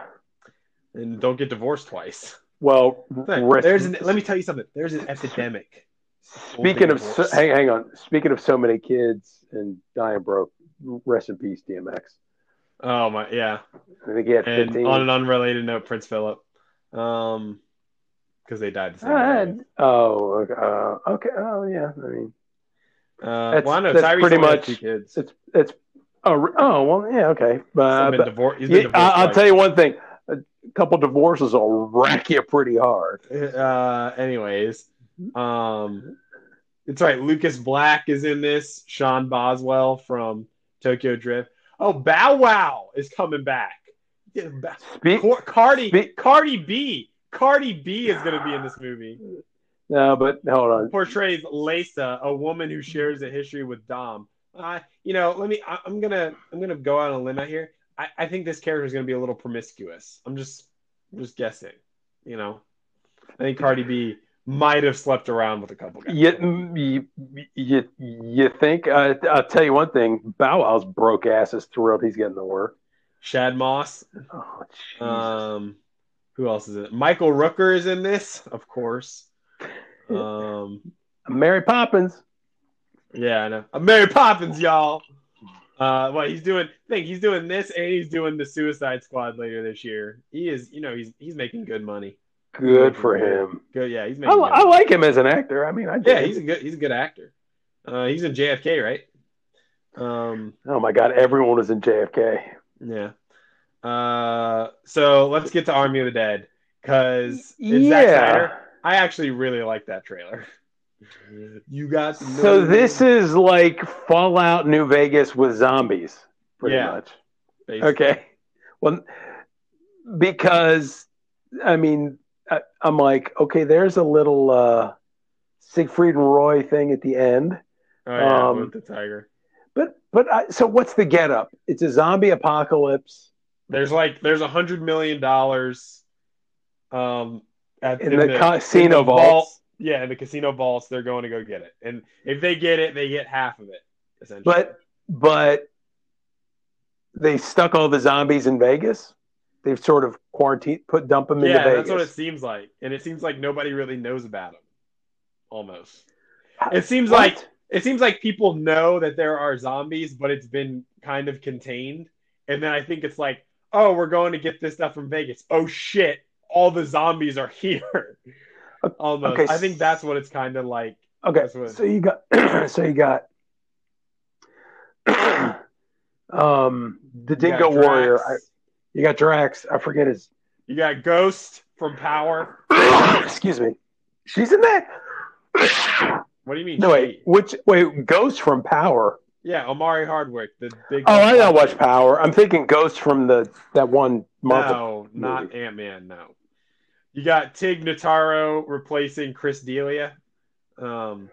and don't get divorced twice. Well, There's an, let me tell you something. There's an epidemic. speaking of so, hang, hang on. Speaking of so many kids and dying broke. Rest in peace, DMX. Oh my, yeah. I think he had And 15. on an unrelated note, Prince Philip, um, because they died the same Uh, day. oh, okay. Uh, okay. Oh, yeah. I mean, Uh, that's- well, I know that's Tyrese pretty much- two kids. it's it's. Oh, oh well, yeah. Okay. He's Uh, been but divor- he's been yeah, divorced I, I'll tell you one thing. A couple divorces will rack you pretty hard. Uh, anyways, um, it's right. Lucas Black is in this. Sean Boswell from Tokyo Drift. Oh, Bow Wow is coming back. Speak, Cardi Spe- Cardi B. Cardi B is going to be in this movie. No, but hold on. portrays Lisa, a woman who shares a history with Dom. Uh, you know, let me. I, I'm gonna. I'm gonna go out on a limb out here. I, I think this character is gonna be a little promiscuous. I'm just. I'm just guessing. You know, I think Cardi B might have slept around with a couple guys. You, you, you, you think? Uh, I'll tell you one thing. Bow Wow's broke ass is thrilled he's getting the work. Shad Moss. Oh, Jesus. Um, who else is in it? Michael Rooker is in this, of course. Um, Mary Poppins. yeah, I know. I'm Mary Poppins, y'all. Uh, what he's doing? Think he's doing this, and he's doing the Suicide Squad later this year. He is, you know, he's he's making good money. Good for him. Good, yeah, he's I, I like him as an actor. I mean, I Yeah, he's a good he's a good actor. Uh, he's in JFK, right? Um, Oh my God, everyone was in JFK. yeah. Uh, so let's get to Army of the Dead because Zack Snyder. Yeah. I actually really like that trailer. You got So this is like Fallout New Vegas with zombies, pretty Yeah. much. basically. Okay. Well, because I mean, I, I'm like, okay, there's a little uh, Siegfried and Roy thing at the end, Oh yeah, Um, with the tiger. but but I, so what's the getup? It's a zombie apocalypse. There's like there's a hundred million dollars, um, at In the casino in the vaults. Yeah, in the casino vaults, they're going to go get it, and if they get it, they get half of it. Essentially, But but they stuck all the zombies in Vegas. They've sort of quarantined, put dump them into yeah, Vegas. that's what it seems like, and it seems like nobody really knows about them. Almost, it seems What? like it seems like people know that there are zombies, but it's been kind of contained. And then I think it's like, oh, we're going to get this stuff from Vegas. Oh shit, all the zombies are (laughs) here. Almost. Okay, I think that's what it's kind of like. Okay, so you got (clears throat) so you got (clears throat) um the Dingo Warrior. I, you got Drax. I forget his. You got Ghost from Power. (coughs) Excuse me. She's in that. What do you mean? No wait, which wait? Ghost from Power. Yeah, Omari Hardwick, the big. Oh, I don't watch Power. I'm thinking Ghost from the that one Marvel. No, not Ant Man. No. You got Tig Notaro replacing Chris D'Elia. Um,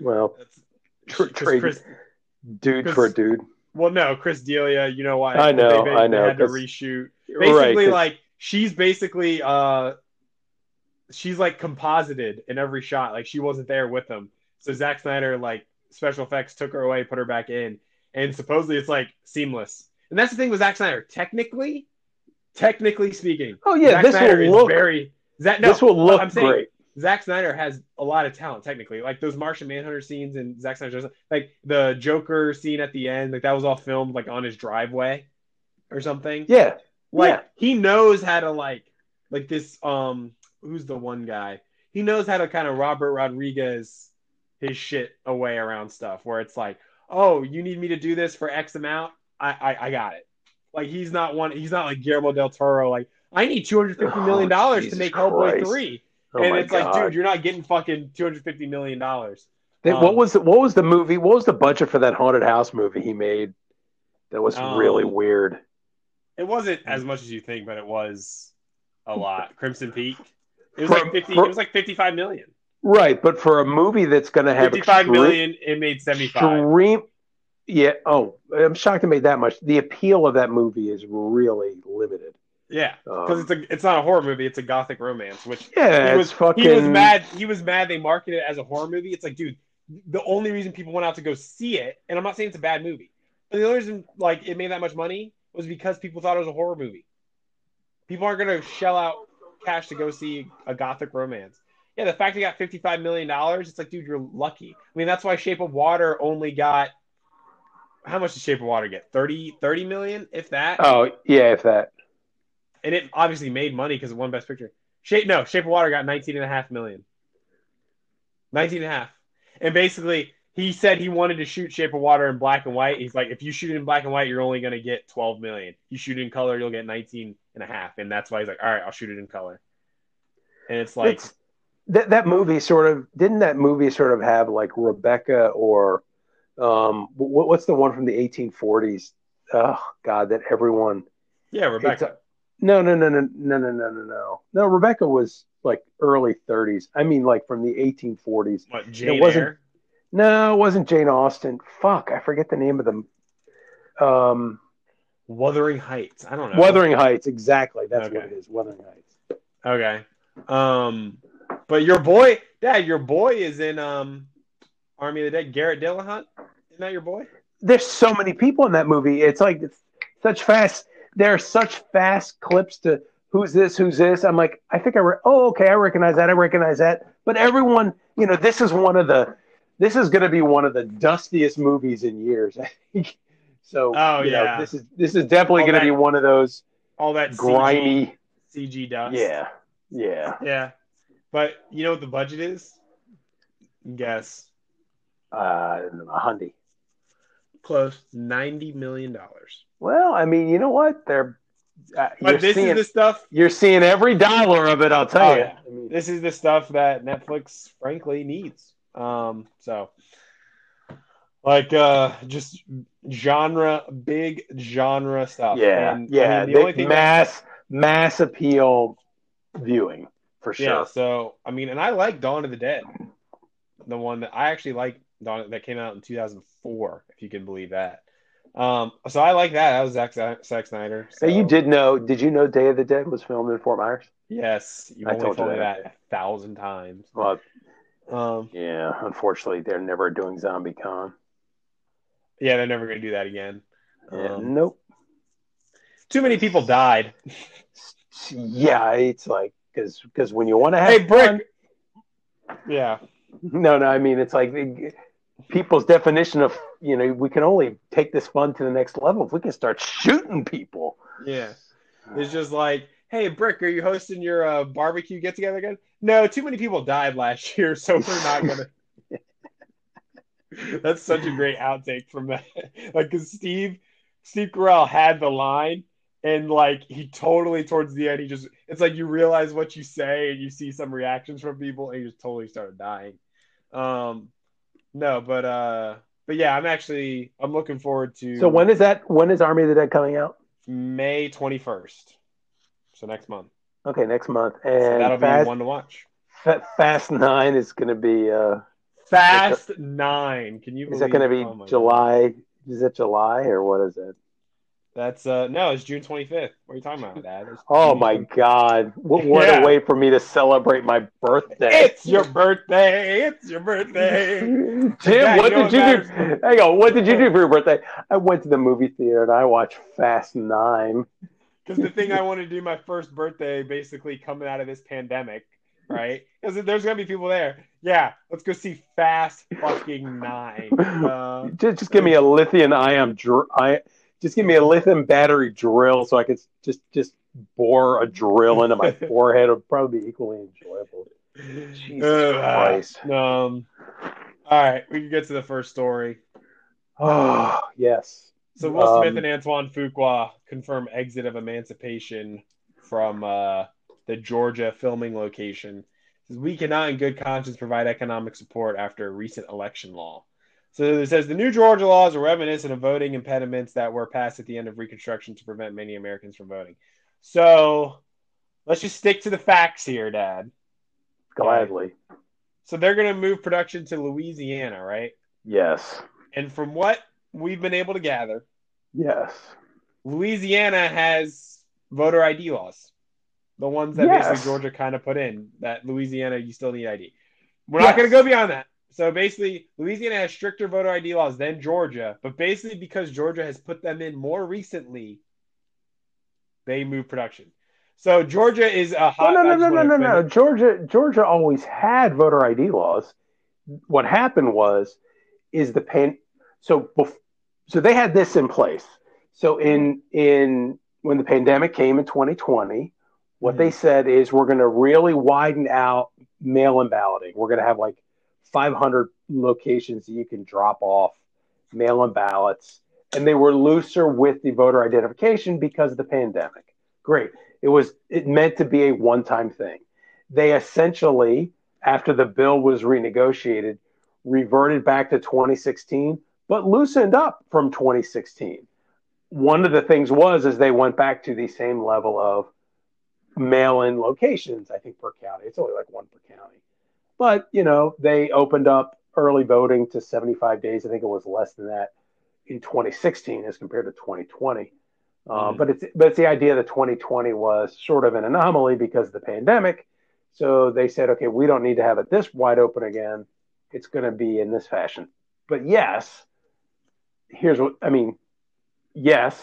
Well, that's Tr- trade- Chris, dude for a dude. Well, no, Chris D'Elia. You know why? I know, They, I know, They had to reshoot. right. Basically, 'cause- like she's basically uh, she's like composited in every shot. Like she wasn't there with them. So Zack Snyder like special effects took her away, put her back in, and supposedly it's like seamless. And that's the thing with Zack Snyder. Technically, technically speaking, oh yeah, Zack this Snyder will is look. very. Zack, no, this will look I'm saying great. Zack Snyder has a lot of talent technically. Like those Martian Manhunter scenes and Zack Snyder's like the Joker scene at the end, like that was all filmed like on his driveway or something. Yeah, Like yeah. he knows how to like like this um who's the one guy? He knows how to kind of Robert Rodriguez his shit away around stuff where it's like, oh, you need me to do this for X amount? I I, I got it. Like he's not one he's not like Guillermo del Toro, like I need two hundred fifty million dollars to make Hellboy three. Oh and it's like, dude, you're not getting fucking two hundred fifty million dollars. Um, what was the, what was the movie? What was the budget for that haunted house movie he made? That was Um, really weird. It wasn't as much as you think, but it was a lot. Crimson Peak. It was For- like fifty. for- it was like fifty-five million. Right, but for a movie that's going to have Fifty-five extreme, million. It made seventy-five. extreme, yeah. Oh, I'm shocked it made that much. The appeal of that movie is really limited. Yeah, Um, because it's a it's not a horror movie. It's a gothic romance. Which yeah, he was fucking. he was mad. He was mad. They marketed it as a horror movie. It's like, dude, the only reason people went out to go see it, and I'm not saying it's a bad movie, but the only reason like it made that much money was because people thought it was a horror movie. People aren't gonna shell out cash to go see a gothic romance. Yeah, the fact it got 55 million dollars, it's like, dude, you're lucky. I mean, that's why Shape of Water only got how much did Shape of Water get? 30, 30 million, if that. Oh yeah, if that. And it obviously made money because it won Best Picture. Shape no, Shape of Water got 19 and a half million. 19 and a half. And basically, he said he wanted to shoot Shape of Water in black and white. He's like, if you shoot it in black and white, you're only going to get 12 million. You shoot it in color, you'll get 19 and a half. And that's why he's like, all right, I'll shoot it in color. And it's like, It's- that that movie sort of didn't that movie sort of have like Rebecca or um what, what's the one from the 1840s? Oh God, that everyone. yeah, Rebecca. No, no, no, no, no, no, no, no, no. No, Rebecca was like early 30s. I mean, like from the 1840s. What Jane wasn't- Eyre? No, it wasn't Jane Austen. Fuck, I forget the name of them. Um, Wuthering Heights. I don't know. Wuthering Heights, exactly. That's what it is. Wuthering Heights. Okay. Um, but your boy, Dad, your boy is in um Army of the Dead. Garrett Dillahunt. Isn't that your boy? There's so many people in that movie. It's like it's such fast. There are such fast clips to who's this, who's this. I'm like, I think I. Re- oh, okay, I recognize that. I recognize that. But everyone, you know, this is one of the. This is going to be one of the dustiest movies in years. I (laughs) think. So, Oh, you know, yeah. this is this is definitely going to be one of those All that grimy. CG dust. Yeah, yeah. Yeah. But you know what the budget is? Guess. Uh, a hundred. Close. Ninety million dollars. Well, I mean, you know what? They're. Uh, But this seeing, is the stuff. you're seeing every dollar of it. I'll tell Oh, you. yeah. This is the stuff that Netflix, frankly, needs. Um, so like uh just genre big genre stuff. Yeah, And, I yeah. mean, the only thing mass mass appeal viewing for sure. Yeah, so I mean, and I like Dawn of the Dead, the one that I actually like Dawn that came out in 2004, if you can believe that. Um, so I like that. That was Zack, Zack Snyder. So, Now, you did know? Did you know Day of the Dead was filmed in Fort Myers? yes. You've I only told you me that. that a thousand times. Well, Um, yeah. Unfortunately, they're never doing Zombie Con. yeah, they're never gonna do that again. Yeah, Um, nope. too many people died. (laughs) Yeah, it's like because because when you want to have Hey, fun- Brick. Yeah, (laughs) No, no. I mean, it's like the- people's definition of you know we can only take this fun to the next level if we can start shooting people. yeah. (sighs) It's just like, hey, Brick, are you hosting your uh, barbecue get together again? No, too many people died last (laughs) year, so we're not gonna. (laughs) That's such a great outtake from that. (laughs) Like, cause Steve, Steve Carell had the line, and like he totally towards the end, he just it's like you realize what you say, and you see some reactions from people, and he just totally started dying. Um, no, but uh, but yeah, I'm actually I'm looking forward to. So when is that? When is Army of the Dead coming out? May 21st, so next month. Okay, next month. So And that'll Fast, be one to watch. Fa- Fast Nine is going to be. Uh, Fast Nine. Can you? is that going to be oh my God. July? Is it July or what is it? That's uh no, it's June 25th. What are you talking about, Dad? Oh my God! What, what Yeah. a way for me to celebrate my birthday! It's your birthday. It's your birthday. (laughs) Tim, Yeah, what you did you do? Hang on, what did you do for your birthday? I went to the movie theater and I watched Fast Nine. Because the thing I want to do my first birthday, basically coming out of this pandemic, right? Because there's gonna be people there. Yeah, let's go see Fast fucking Nine. (laughs) Uh, Just, just give me a lithium ion dr- I, just give me a lithium battery drill so I could just just bore a drill into my (laughs) forehead. It would probably be equally enjoyable. Jesus uh, Christ. Um. All right, we can get to the first story. Oh (sighs) yes. So Will Um, Smith and Antoine Fuqua confirm exit of Emancipation from uh, the Georgia filming location. Says, we cannot, in good conscience, provide economic support after a recent election law. So it says the new Georgia laws are reminiscent of voting impediments that were passed at the end of Reconstruction to prevent many Americans from voting. So let's just stick to the facts here, Dad. Gladly. So they're going to move production to Louisiana, right? Yes. And from what we've been able to gather, Yes. Louisiana has voter ID laws. The ones that Yes. basically Georgia kind of put in that Louisiana you still need ID. We're Yes. not going to go beyond that. So basically, Louisiana has stricter voter ID laws than Georgia, but basically because Georgia has put them in more recently, they move production. So Georgia is a hot. no, no, no, no, no, no. Georgia, Georgia always had voter ID laws. What happened was, is the pan. So, bef- so they had this in place. So in in when the pandemic came in 2020, what Mhm. they said is we're going to really widen out mail-in balloting. We're going to have like 500 locations that you can drop off mail-in ballots, and they were looser with the voter identification because of the pandemic. Great. It was it meant to be a one-time thing. They essentially, after the bill was renegotiated, reverted back to 2016, but loosened up from 2016. One of the things was is they went back to the same level of mail-in locations. I think per county, it's only like one per county. But you know, they opened up early voting to 75 days. I think it was less than that in 2016 as compared to 2020. Uh, mm-hmm. But it's but it's the idea that 2020 was sort of an anomaly because of the pandemic. So they said, okay, we don't need to have it this wide open again. It's going to be in this fashion. But yes, here's what I mean. Yes,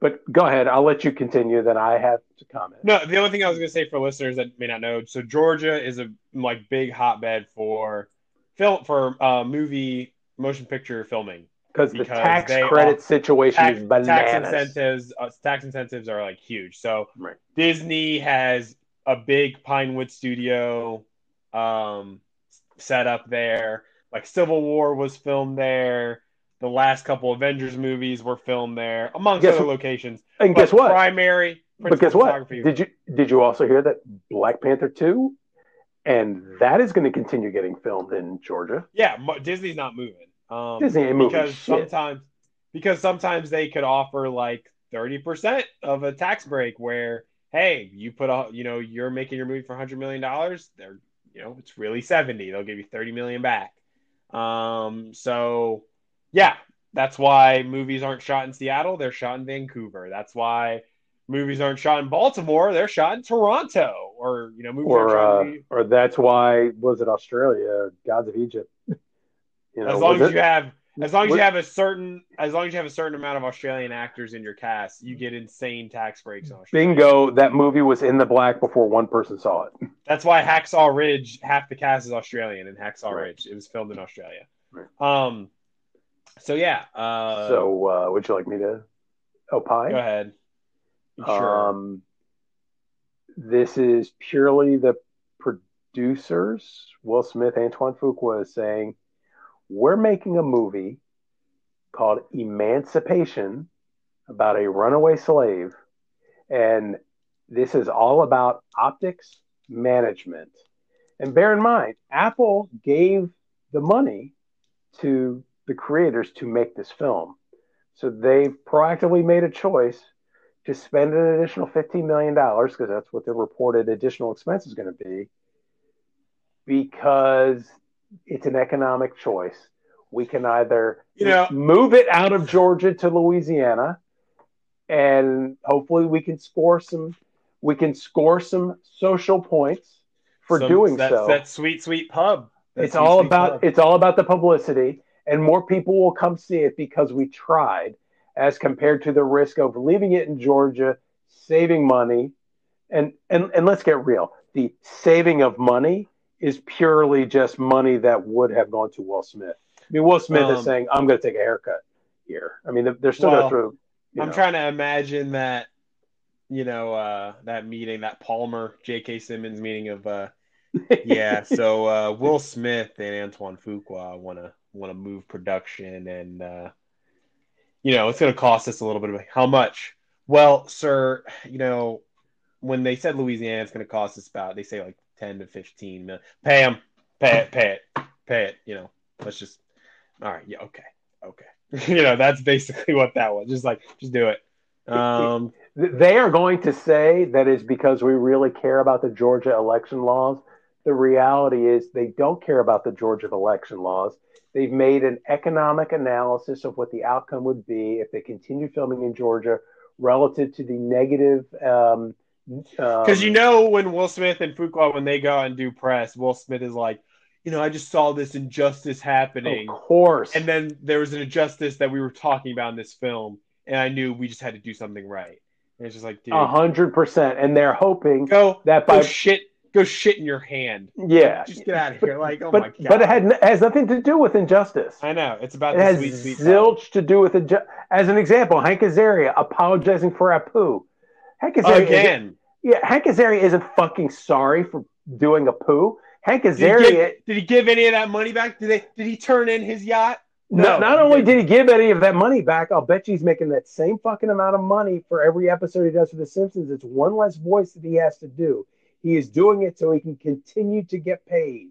but go ahead. I'll let you continue. Then I have to comment. No, the only thing I was going to say for listeners that may not know, so Georgia is a like big hotbed for film for uh, movie motion picture filming because the tax credit all, situation tax, is bananas. Tax incentives, uh, tax incentives are like huge. So right. Disney has a big Pinewood studio um, set up there. Like Civil War was filmed there. The last couple Avengers movies were filmed there, amongst guess other locations. And but guess what? Primary. But guess what? Did you did you also hear that Black Panther two, and that is going to continue getting filmed in Georgia? Yeah, Disney's not moving. Um, Disney ain't moving because shit. sometimes because sometimes they could offer like thirty percent of a tax break where hey, you put a, you know, you're making your movie for hundred million dollars. They're, you know, it's really seventy. They'll give you thirty million back. Um, so yeah, that's why movies aren't shot in Seattle. They're shot in Vancouver. That's why movies aren't shot in Baltimore. They're shot in Toronto, or you know, movies or uh, in... or that's why was it Australia? Gods of Egypt. (laughs) You know, as long as it? you have as long as you have a certain as long as you have a certain amount of Australian actors in your cast, you get insane tax breaks. Bingo! That movie was in the black before one person saw it. (laughs) That's why Hacksaw Ridge, half the cast is Australian in Hacksaw right. Ridge. It was filmed in Australia. Right. Um. So yeah. Uh, so uh, would you like me to opine? Go ahead. Sure. Um. This is purely the producers. Will Smith, Antoine Fuqua is saying we're making a movie called Emancipation about a runaway slave. And this is all about optics management. And bear in mind, Apple gave the money to the creators to make this film. So they've proactively made a choice to spend an additional $15 million, because that's what the reported additional expense is going to be, because it's an economic choice. We can either you know move it out of Georgia to Louisiana, and hopefully we can score some we can score some social points for some, doing that, so. That sweet sweet pub. That it's sweet, all about pub. it's all about the publicity, and more people will come see it because we tried, as compared to the risk of leaving it in Georgia, saving money, and and and let's get real. The saving of money is purely just money that would have gone to Will Smith. I mean, Will Smith um, is saying, "I'm going to take a haircut here." I mean, they're still well, going through. I'm know. trying to imagine that, you know, uh, that meeting, that Palmer J.K. Simmons meeting of, uh, (laughs) yeah. so uh, Will Smith and Antoine Fuqua want to want to move production, and uh, you know, it's going to cost us a little bit of how much. Well, sir, you know, when they said Louisiana, it's going to cost us about they say like ten to fifteen million. Pay them, pay it, pay it, pay it. You know, let's just. All right. Yeah. Okay. Okay. (laughs) you know, that's basically what that was. Just like, just do it. Um, they are going to say that is because we really care about the Georgia election laws. The reality is they don't care about the Georgia election laws. They've made an economic analysis of what the outcome would be if they continue filming in Georgia relative to the negative um, because um, you know when Will Smith and Fuqua when they go out and do press, Will Smith is like, you know, I just saw this injustice happening. Of course. And then there was an injustice that we were talking about in this film, and I knew we just had to do something right. And it's just like, a hundred percent. And they're hoping go that by go shit go shit in your hand. Yeah, just get out of here. Like, oh but, my god. But it had has nothing to do with injustice. I know it's about it has sweet, sweet zilch to do with it. As an example, Hank Azaria apologizing for Apu. Hank Azaria again. Yeah, Hank Azaria isn't fucking sorry for doing Apu. Hank Azaria did he, give, did he give any of that money back? Did they? Did he turn in his yacht? No. Not, not only did he give any of that money back, I'll bet you he's making that same fucking amount of money for every episode he does for The Simpsons. It's one less voice that he has to do. He is doing it so he can continue to get paid,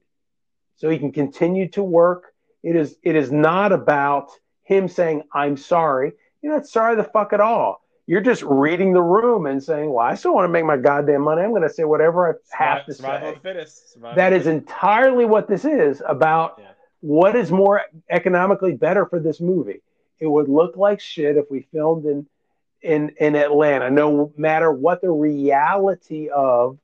so he can continue to work. It is. It is not about him saying I'm sorry. You're not sorry the fuck at all You're just reading the room and saying, "Well, I still want to make my goddamn money. I'm going to say whatever I have to say." of the fittest. Survival That is entirely what this is about. Yeah. What is more economically better for this movie? It would look like shit if we filmed in in in Atlanta. No matter what the reality of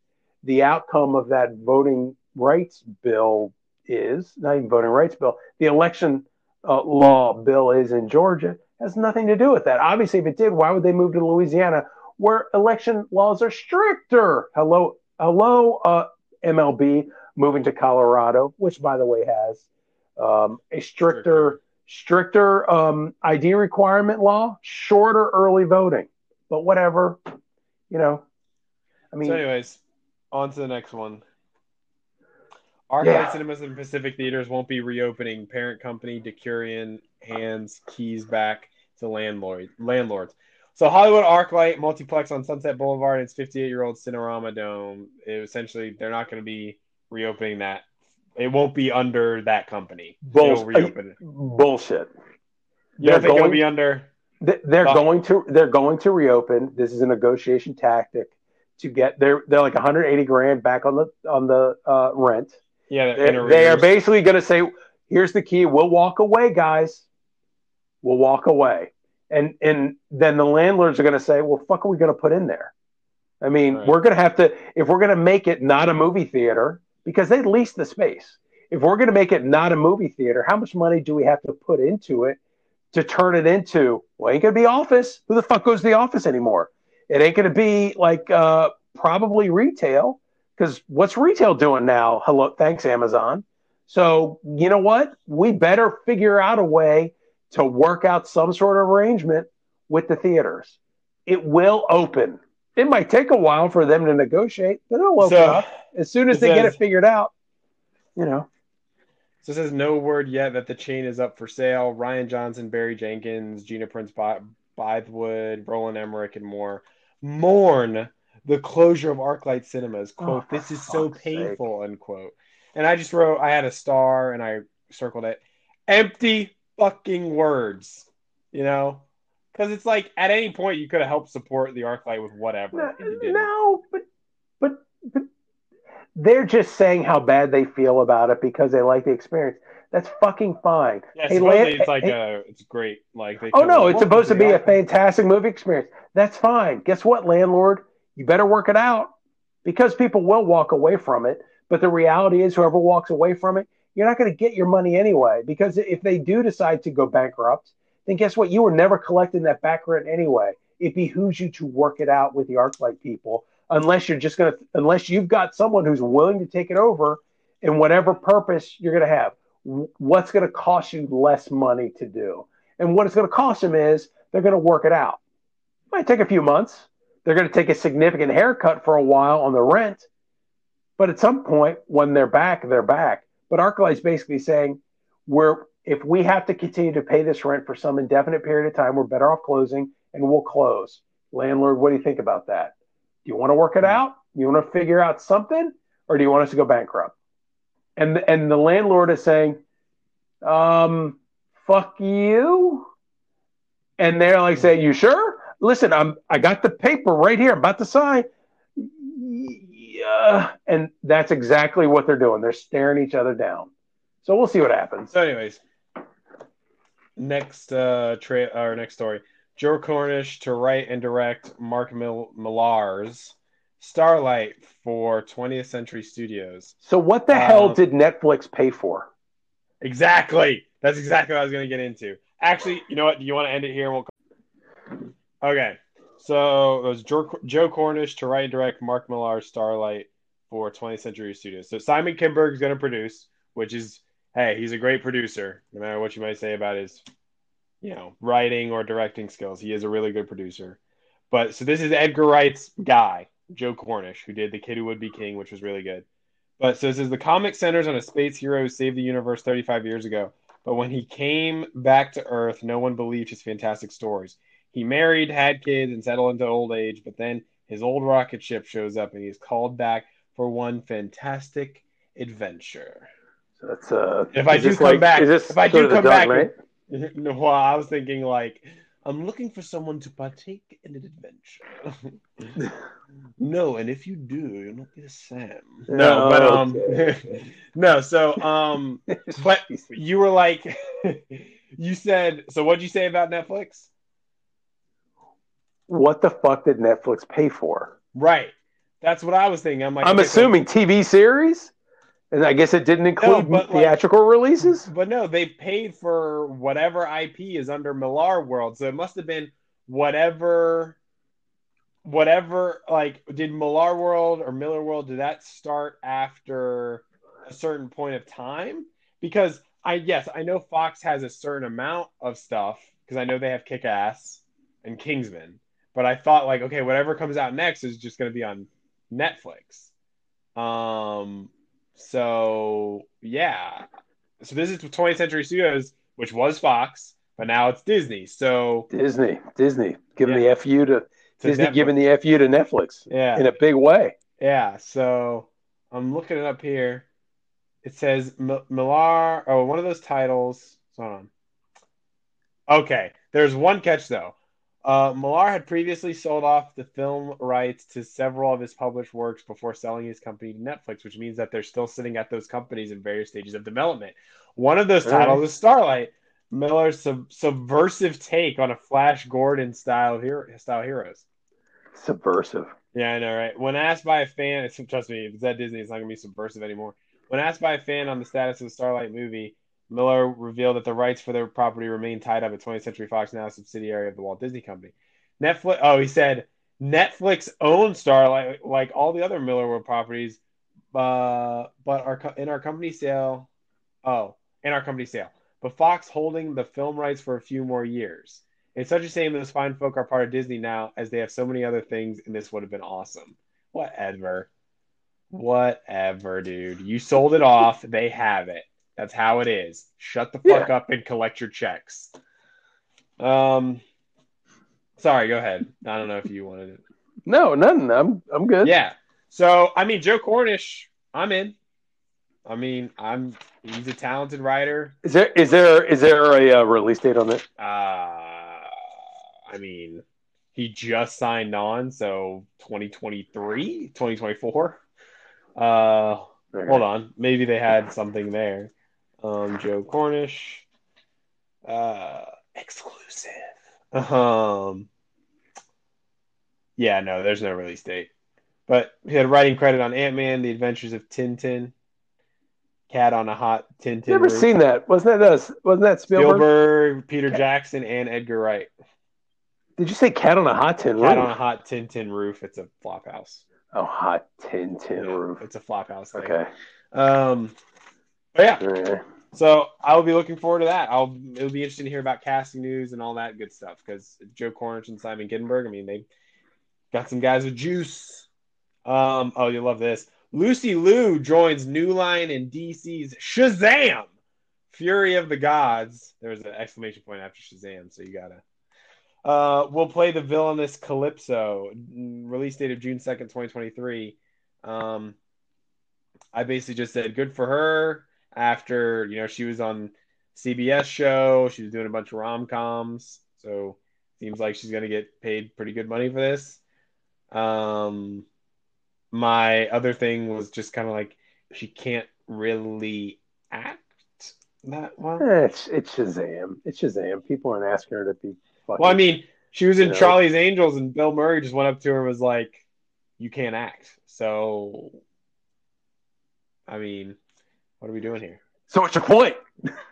the outcome of that voting rights bill is, not even voting rights bill, the election uh, law bill is in Georgia has nothing to do with that. Obviously, if it did, why would they move to Louisiana where election laws are stricter? Hello, hello, uh, MLB moving to Colorado, which by the way has um, a stricter stricter um, ID requirement law, shorter early voting. But whatever, you know. I mean, So, anyways, on to the next one. Arclight Yeah. Cinemas and Pacific Theaters won't be reopening. Parent company Decurion hands keys back to landlord landlords. So Hollywood ArcLight multiplex on Sunset Boulevard and its 58-year-old Cinerama Dome. It, essentially, they're not going to be reopening that. It won't be under that company. Bull- reopen it. bullshit. You don't they're think it'll be under? They're going to they're going to reopen. This is a negotiation tactic to get they're they're like 180 grand back on the on the uh, rent. Yeah, They, in they are basically going to say, "Here's the key. We'll walk away, guys. We'll walk away." And and then the landlords are going to say, "Well, fuck, are we going to put in there?" I mean, Right. we're going to have to if we're going to make it not a movie theater because they lease the space. If we're going to make it not a movie theater, how much money do we have to put into it to turn it into? Well, ain't going to be office. Who the fuck goes to the office anymore? It ain't going to be like uh, probably retail because what's retail doing now? Hello, thanks Amazon. So you know what? We better figure out a way to work out some sort of arrangement with the theaters. It will open. It might take a while for them to negotiate, but it'll open So, up as soon as they get it figured out. You know, So it says no word yet that the chain is up for sale. Rian Johnson, Barry Jenkins, Gina Prince By- Bythewood, Roland Emmerich, and more mourn the closure of ArcLight Cinemas. Oh, quote, Oh, this is so fuck's sake. painful, unquote. And I just wrote, I had a star and I circled it. Empty fucking words, you know? Because it's like at any point you could have helped support the ArcLight with whatever. no, and you didn't. no, but but but they're just saying how bad they feel about it because they like the experience. That's fucking fine. Yeah, Hey, Lan- it's like hey- uh, it's great. Like they Oh no, it's supposed to be a fantastic movie experience. That's fine. Guess what, landlord? You better work it out because people will walk away from it. But the reality is, whoever walks away from it, you're not going to get your money anyway. Because if they do decide to go bankrupt, then guess what? You were never collecting that back rent anyway. It behooves you to work it out with the ArcLight people, unless you're just going to, unless you've got someone who's willing to take it over in whatever purpose you're going to have. What's going to cost you less money to do? And what it's going to cost them is they're going to work it out. Might take a few months. They're going to take a significant haircut for a while on the rent. But at some point, when they're back, they're back. But Arclight's basically saying, we're if we have to continue to pay this rent for some indefinite period of time, we're better off closing and we'll close. Landlord, what do you think about that? Do you want to work it hmm. out? You want to figure out something? Or do you want us to go bankrupt? And the, and the landlord is saying, um, fuck you. And they're like saying, You sure? Listen, I'm I got the paper right here, I'm about to sign. Yeah. And that's exactly what they're doing. They're staring each other down. So we'll see what happens. So, anyways, next uh, tra- or next story: Joe Cornish to write and direct Mark Mil- Millar's Starlight for 20th Century Studios. So what the hell Um, did Netflix pay for? Exactly. That's exactly what I was going to get into. Actually, you know what? Do you want to end it here? We'll. Okay. So it was Joe, Joe Cornish to write and direct Mark Millar's Starlight for 20th Century Studios. So Simon Kinberg is going to produce, which is hey, he's a great producer. No matter what you might say about his, you know, writing or directing skills, he is a really good producer. But so this is Edgar Wright's guy, Joe Cornish, who did The Kid Who Would Be King, which was really good. But so this is the comic centers on a space hero who saved the universe 35 years ago. But when he came back to Earth, no one believed his fantastic stories. He married, had kids, and settled into old age. But then his old rocket ship shows up, and he's called back for one fantastic adventure. So that's uh If I do come back- is this if I do come back- Knight? (laughs) no, well, I was thinking like I'm looking for someone to partake in an adventure. (laughs) no, and if you do, you'll not be the Sam. No, but um, okay. (laughs) no. So um, (laughs) but you were like, you said. So what'd you say about Netflix? what the fuck did Netflix pay for? Right. That's what I was thinking. I'm like, I'm okay, so- assuming TV series, and I guess it didn't include like- theatrical releases. But no, they paid for whatever IP is under Millar World. So it must have been whatever, whatever. Like, did Millar World or Miller World? Did that start after a certain point of time? Because I yes, I know Fox has a certain amount of stuff because I know they have Kick Ass and Kingsman. But I thought like, okay, whatever comes out next is just going to be on Netflix. Um. So yeah. So this is 20th Century Studios, which was Fox, but now it's Disney. So Disney, Disney, giving Yeah. the fu to to Disney, Netflix. giving the fu to Netflix yeah, in a big way. yeah. So I'm looking it up here. It says M- Millar. Oh, one of those titles. Hold on. Okay, there's one catch though. Uh, Millar had previously sold off the film rights to several of his published works before selling his company to Netflix, which means that they're still sitting at those companies in various stages of development. One of those titles right. is Starlight, Millar's sub- subversive take on a Flash Gordon style hero- style heroes. Subversive. Yeah, I know, right? When asked by a fan, (laughs) trust me, if it's at Disney, it's not going to be subversive anymore. When asked by a fan on the status of the Starlight movie, Millar revealed that the rights for their property remain tied up at 20th Century Fox, now a subsidiary of the Walt Disney Company. Netflix. Oh, he said Netflix owns Starlight like all the other Millar World properties, uh, but our in our company sale. Oh, in our company sale, but Fox holding the film rights for a few more years. It's such a shame those fine folk are part of Disney now, as they have so many other things, and this would have been awesome. Whatever. Whatever, dude. You sold it off. They have it. That's how it is. Shut the fuck up and collect your checks. Um, sorry, go ahead. I don't know if you wanted it. No, nothing. I'm I'm good. Yeah. So, I mean, Joe Cornish, I'm in. I mean, I'm. He's a talented writer. Is there is there is there a uh, release date on that? Uh, I mean, he just signed on, so 2023, 2024. Uh, hold on, maybe they had something there. Um, Joe Cornish, uh, exclusive. Um, yeah, no, there's no release date, but he had writing credit on Ant Man: The Adventures of Tintin, Cat on a Hot Tintin. Never Roof. seen that. Wasn't that uh, wasn't that Spielberg? Spielberg, Peter Jackson, and Edgar Wright. Did you say Cat on a Hot Tin Cat Roof? on a hot tin tin roof. It's a flop house. Oh, Hot Tin Tin Yeah, Roof. It's a flop house. Thing. Okay. Um, but yeah, right. So I will be looking forward to that. I'll it'll be interesting to hear about casting news and all that good stuff because Joe Cornish and Simon Gittenberg. I mean, they got some guys with juice. Um, oh, you love this. Lucy Liu joins New Line in DC's Shazam, Fury of the Gods. There was an exclamation point after Shazam, so you gotta. Uh, will play the villainous Calypso. Release date of June second, twenty twenty three. Um, I basically just said good for her. After you know she was on CBS show, she was doing a bunch of rom coms, so seems like she's gonna get paid pretty good money for this. Um, my other thing was just kind of like she can't really act that well. Eh, It's it's Shazam. It's Shazam. People aren't asking her to be. Fucking, Well, I mean, she was in You know. Charlie's Angels, and Bill Murray just went up to her and was like, "You can't act." So, I mean, what are we doing here? so what's your point?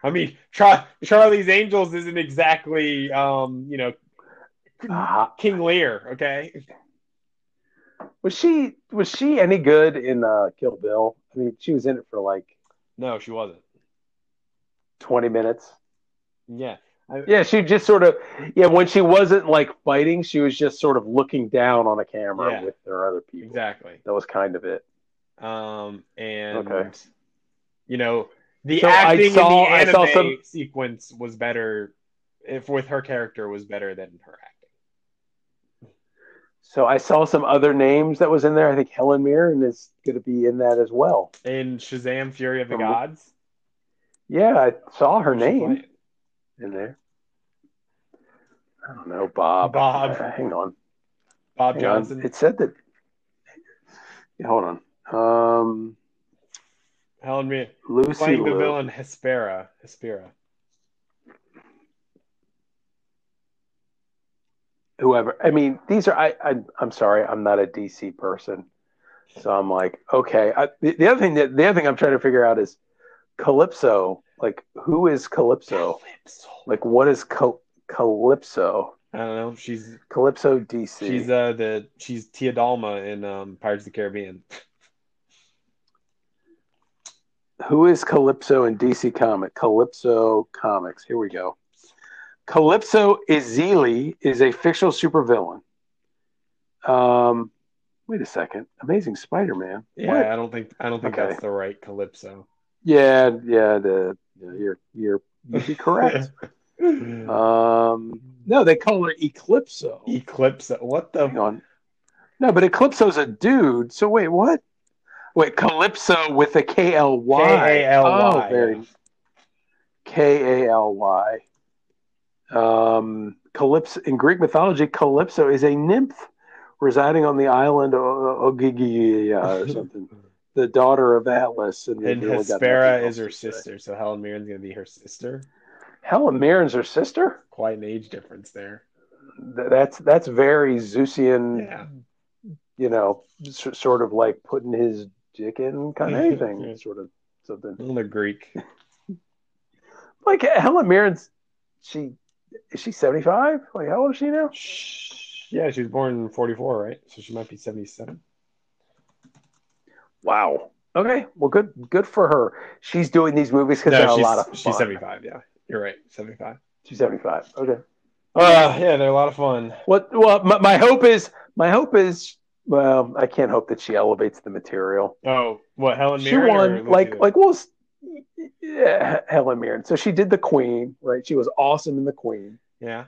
I mean, Char- Charlie's Angels isn't exactly, um, you know, Uh, King Lear. Okay, was she was she any good in uh, Kill Bill? I mean, she was in it for like no, she wasn't. twenty minutes. Yeah, I, Yeah, she just sort of yeah. When she wasn't like fighting, she was just sort of looking down on a camera Yeah. with her other people. exactly. That was kind of it. Um, and Okay. You know, the So I acting saw- in I the saw anime some- sequence was better. If with her character was better than her acting. So I saw some other names that was in there. I think Helen Mirren is going to be in that as well. In Shazam: Fury of the From- Gods, Yeah, I saw her name in there. I don't know, Bob. Bob. Uh, hang on. Bob Hang on. Johnson. It said that. Yeah, hold on. Um, Helen Mirren Lucy playing the villain Hespera. Hespera. whoever. I mean, these are. I, I. I'm sorry. I'm not a DC person, so I'm like, okay. I, the, the other thing that the other thing I'm trying to figure out is Calypso. Like, who is Calypso? Calypso. Like, what is Cal- Calypso? I don't know. She's Calypso DC. she's uh the she's Tia Dalma in um, Pirates of the Caribbean. (laughs) Who is Calypso in DC Comic? Calypso Comics. Here we go. Calypso Izili is a fictional supervillain. Um, wait a second. Amazing Spider-Man. Yeah, What? I don't think I don't think Okay. that's the right Calypso. Yeah, yeah. The yeah, you're you're you'd be correct. (laughs) um, no, they call her Eclipso. Eclipse. What the? Hang on. No, but Eclipso's a dude. So wait, what? Wait, Calypso with a K L Y. K-A-L-Y. Oh, very K A L Y. Um, Calypso in Greek mythology, Calypso is a nymph residing on the island of Ogygia or (laughs) something. the daughter of Atlas, and, And Hespera is her to sister, so Helen Mirren's gonna be her sister. Helen Mirren's her sister. Quite an age difference there. Th- That's that's very Zeusian. Yeah. You know, s- sort of like putting his dick in (laughs) kind of anything, sort of something. Well, they're Greek. (laughs) Like Helen Mirren's, she is she seventy five? Like how old is she now? Yeah, she was born in '44, right? So she might be 77. Wow. Okay. Well, good. Good for her. She's doing these movies because No, they're a lot of fun. she's 75. Yeah, you're right. 75. She's seventy five. Okay. Uh, yeah, they're a lot of fun. What? Well, my, my hope is my hope is well, I can't hope that she elevates the material. Oh, what Helen she Mirren? or won like like well, yeah, Helen Mirren. So she did the Queen, right? She was awesome in the Queen. yeah.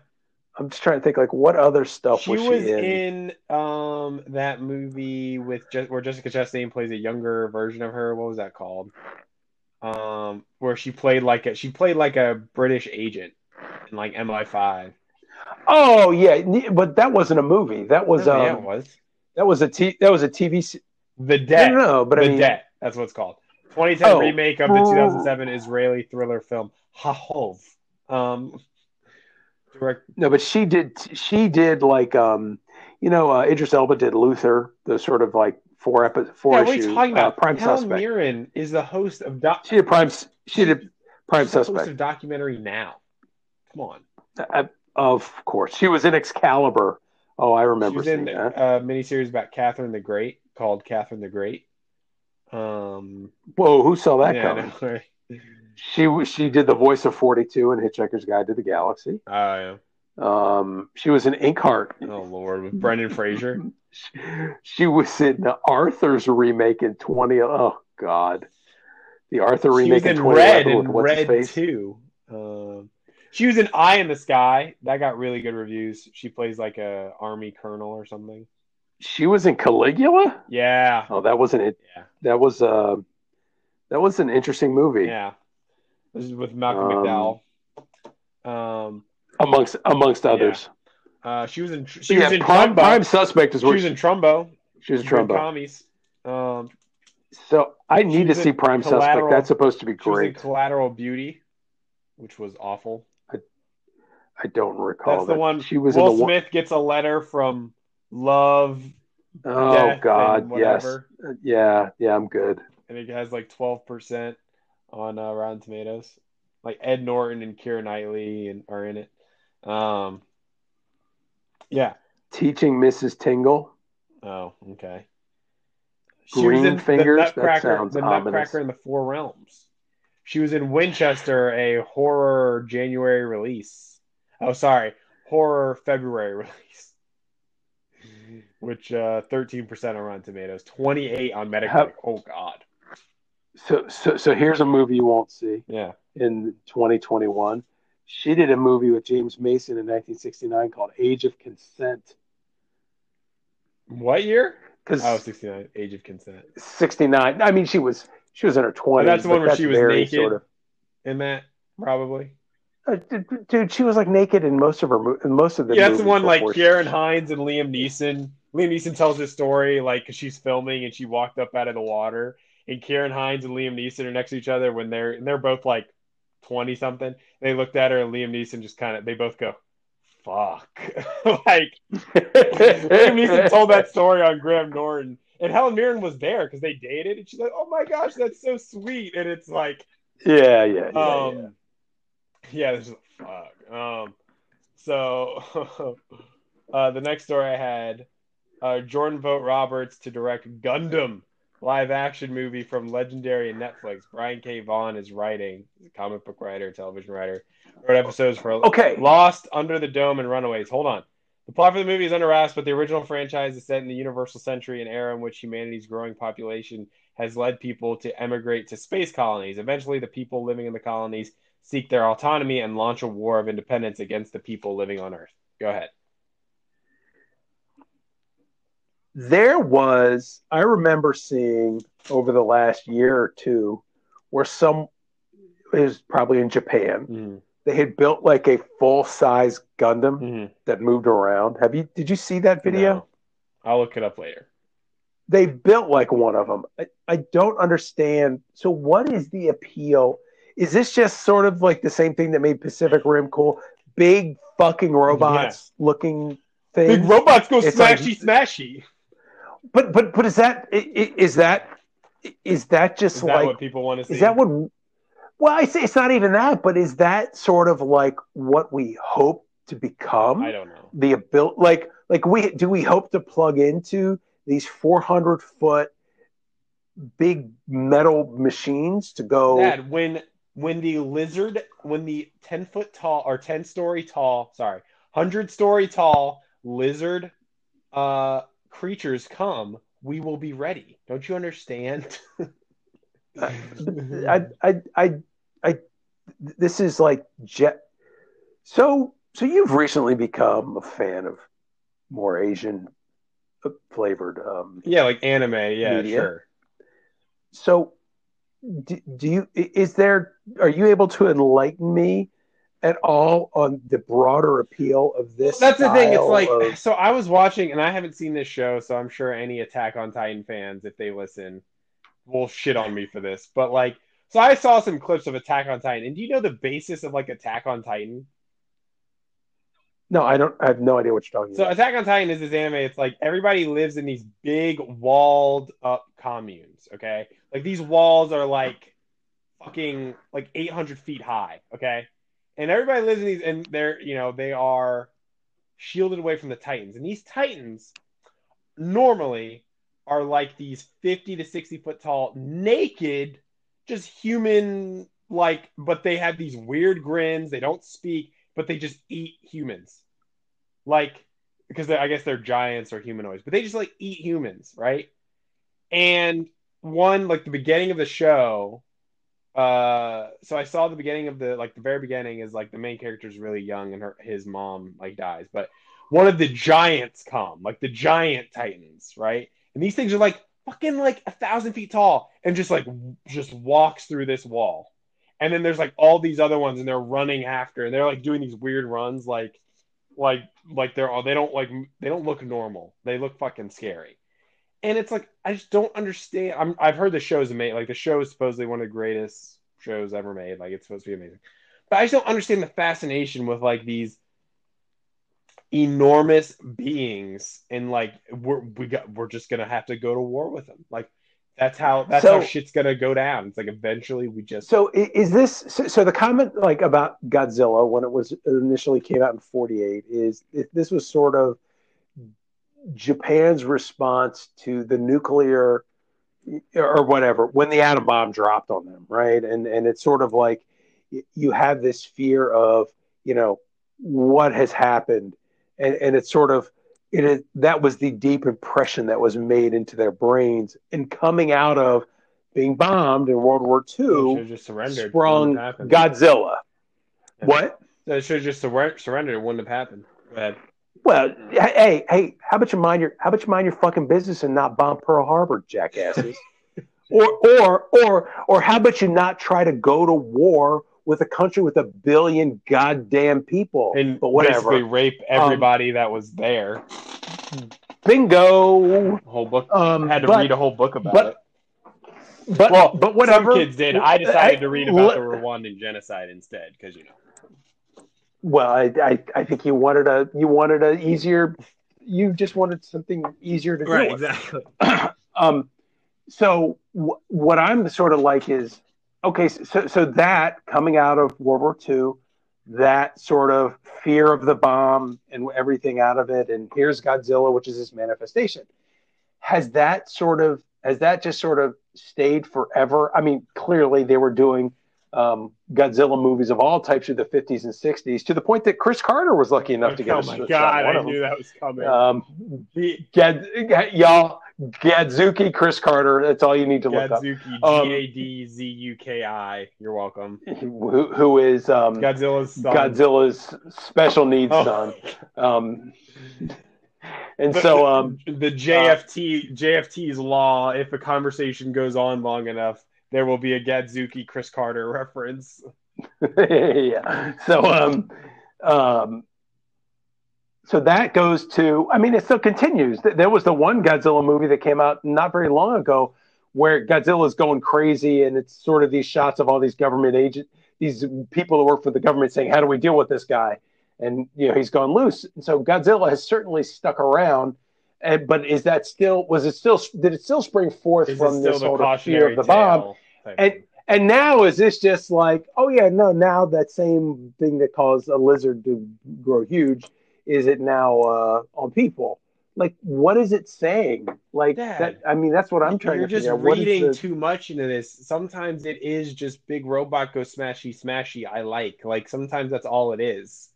I'm just trying to think like what other stuff She was was she in? in um that movie with Je- where Jessica Chastain plays a younger version of her. What was that called? Um, where she played like a she played like a British agent in like MI5. Oh yeah, but that wasn't a movie. That was um, yeah, it was that was a t- that was a TV. Se- the no, Debt. no, no, but the I mean, Debt. That's what it's called. 2010 Oh. remake of the 2007 Israeli thriller film Hahov. Um, direct. no, but she did. She did like um, you know, uh, Idris Elba did Luther, the sort of like four epi- four Yeah, what are issue you talking about? uh, Prime Helen Suspect. Mirren is the host of doc. She did Prime. She did Prime she's the host Suspect. of documentary now. Come on. Uh, of course, she was in Excalibur. Oh, I remember She was in that. a miniseries about Catherine the Great called Catherine the Great. Um, Whoa, who saw that yeah, coming? right? She she did the voice of Forty Two in Hitchhiker's Guide to the Galaxy. Oh, yeah. Um, she was in Inkheart. oh Lord, with Brendan Fraser. (laughs) She, she was in the Arthur's remake in twenty. Oh God, the Arthur remake in in Red and Red too. Um, she was in Eye in the Sky. That got really good reviews. She plays like a army colonel or something. She was in Caligula. Yeah, Oh, that wasn't it. yeah, That was uh, that was an interesting movie yeah. This is with Malcolm Um, McDowell. Um, amongst amongst others. uh, she was in. She yeah, was in Prime, Trumbo. Prime Suspect is she was she, in Trumbo. she was Good Trumbo. commies. Um, So I need to see Prime Suspect. That's supposed to be she was in great. Collateral Beauty, which was awful. I don't recall. That's the one. She was Will in the one. Smith gets a letter from Love. Oh God, yes, yeah, yeah. I'm good. and it has like twelve percent on uh, Rotten Tomatoes. Like Ed Norton and Keira Knightley and are in it. Um, yeah. Teaching Mrs. Tingle. Oh, okay. Green in Fingers? The That sounds the ominous. Nutcracker in the Four Realms. She was in Winchester, a horror January release. Oh, sorry, horror February (laughs) release. Which uh, 13% on Rotten Tomatoes, 28 on Metacritic. How- oh God. So, so, so here's a movie you won't see Yeah. in 2021. She did a movie with James Mason in 1969 called Age of Consent. What year? Because Oh, 69, Age of Consent. 69. I mean, she was she was in her 20s. Oh, that's the one where she was naked? Sort of, In that, probably. Uh, dude, she was like naked in most of her in most of the. Yeah, that's the one like Ciarán Hinds and Liam Neeson. Liam Neeson tells this story like because she's filming and she walked up out of the water, and Ciarán Hinds and Liam Neeson are next to each other when they're and they're both like twenty something. They looked at her and Liam Neeson just kind of they both go, "Fuck!" (laughs) like Liam Neeson told that story on Graham Norton, and Helen Mirren was there because they dated, and she's like, "Oh my gosh, that's so sweet," and it's like. Yeah, yeah, yeah. Um, yeah. (laughs) yeah, this is fuck. Um, so (laughs) uh, the next story I had uh, Jordan Vogt Roberts to direct Gundam live action movie from legendary and Netflix. Brian K. Vaughan is writing. He's a comic book writer, television writer. Wrote episodes for Okay. Lost, Under the Dome, and Runaways. Hold on. The plot for the movie is under wraps, but the original franchise is set in the universal century, an era in which humanity's growing population has led people to emigrate to space colonies. Eventually, the people living in the colonies seek their autonomy and launch a war of independence against the people living on Earth. Go ahead. there was i remember seeing over the last year or two where some is probably in japan Mm-hmm. they had built like a full size gundam Mm-hmm. that moved around have you did you see that video I'll look it up later. they built like one of them I, I don't understand so what is the appeal is this just sort of like the same thing that made pacific rim cool big fucking robots looking things Big robots go It's like- smashy smashy. but but but is that is that is that just Is that like what people want to see? Is that what? Well, I say it's not even that, but is that sort of like what we hope to become? I don't know. The ability, like, like we do we hope to plug into these 400 foot big metal machines to go? Dad, when when the lizard, when the ten foot tall or ten story tall, sorry, hundred story tall lizard uh creatures come, we will be ready. Don't you understand? (laughs) I, I, I, I, this is like jet. So, so you've recently become a fan of more Asian flavored um, yeah, like anime. Yeah, Media. sure. So, do, do you is there? Are you able to enlighten me at all on the broader appeal of this? That's the thing. It's like of- so. I was watching, and I haven't seen this show, so I'm sure any Attack on Titan fans, if they listen, will shit on me for this. But like, so I saw some clips of Attack on Titan, and do you know the basis of like Attack on Titan? no, I don't. I have no idea what you're talking So about. Attack on Titan is this anime. It's like everybody lives in these big walled up communes. Okay, like these walls are like fucking like 800 feet high. Okay, and everybody lives in these, and they're you know they are shielded away from the Titans, and these Titans normally are like these 50 to 60 foot tall, naked, just human like, but they have these weird grins. They don't speak, but they just eat humans. Like, because I guess they're giants or humanoids, but they just like eat humans, right? And one, like the beginning of the show, uh, so I saw the beginning of the like the very beginning is like the main character is really young and her his mom like dies, but one of the giants come, like the giant titans, right? And these things are like fucking like a thousand feet tall and just like just walks through this wall. And then there's like all these other ones and they're running after and they're like doing these weird runs like like like they're all they don't like they don't look normal. They look fucking scary. And it's like I just don't understand. I'm I've heard the show's amazing. Like the show is supposedly one of the greatest shows ever made. Like it's supposed to be amazing. But I just don't understand the fascination with like these enormous beings and like we're we got we're just gonna have to go to war with them. Like that's how that's So- how shit's gonna go down. It's like eventually we just So is this so, so the comment like about Godzilla when it was initially came out in 48 is it, this was sort of Japan's response to the nuclear or whatever when the atom bomb dropped on them right and and it's sort of like you have this fear of you know what has happened and and it's sort of it is that was the deep impression that was made into their brains and coming out of being bombed in World War II just surrendered. sprung Wouldn't have happened. Godzilla. Yeah. What? They should have just sur- surrendered. It wouldn't have happened. Go ahead. Well, hey, hey, how about you mind your how about you mind your fucking business and not bomb Pearl Harbor, jackasses? (laughs) or or or or how about you not try to go to war with a country with a billion goddamn people. and but whatever. basically rape everybody that was there. Bingo. Whole book. Um, had to but, read a whole book about but- it. but Well, but whatever. Some kids did. I decided to read about I- the (laughs) Rwandan genocide instead because you know. Well, I, I I think you wanted a you wanted a easier. You just wanted something easier to do. with. exactly. (clears throat) um, so w- what I'm sort of like is okay. So so that coming out of World War II, that sort of fear of the bomb and everything out of it, and here's Godzilla, which is this manifestation. Has that sort of has that just sort of stayed forever? I mean, clearly they were doing um, Godzilla movies of all types through the 50s and 60s to the point that Chris Carter was lucky enough to get oh a my god! one I of knew that was coming. Um, Gad, y'all, Gadzuki, Chris Carter. That's all you need to look up. Gadzuki, Um, G A D Z U K I. You're welcome. Who, who is um, Godzilla's son. Godzilla's special needs Oh. son? Um, (laughs) and The- so, um, the JFT JFT's law. If a conversation goes on long enough, there will be a Gadzuki Chris Carter reference. (laughs) yeah. So, um, um, so that goes to. I mean, it still continues. There was the one Godzilla movie that came out not very long ago, where Godzilla is going crazy, and it's sort of these shots of all these government agent, these people that work for the government saying, "How do we deal with this guy?" And you know, he's gone loose. And so Godzilla has certainly stuck around. And, but is that still? Was it still? Did it still spring forth Is from this of fear of the bomb? And thing? and now is this just like, oh yeah, no, now that same thing that caused a lizard to grow huge, is it now uh, on people? Like, what is it saying? Like Dad, that. I mean, that's what I'm trying You're to just. What is reading too much into this. Sometimes it is just big robot go smashy smashy. I like like sometimes that's all it is.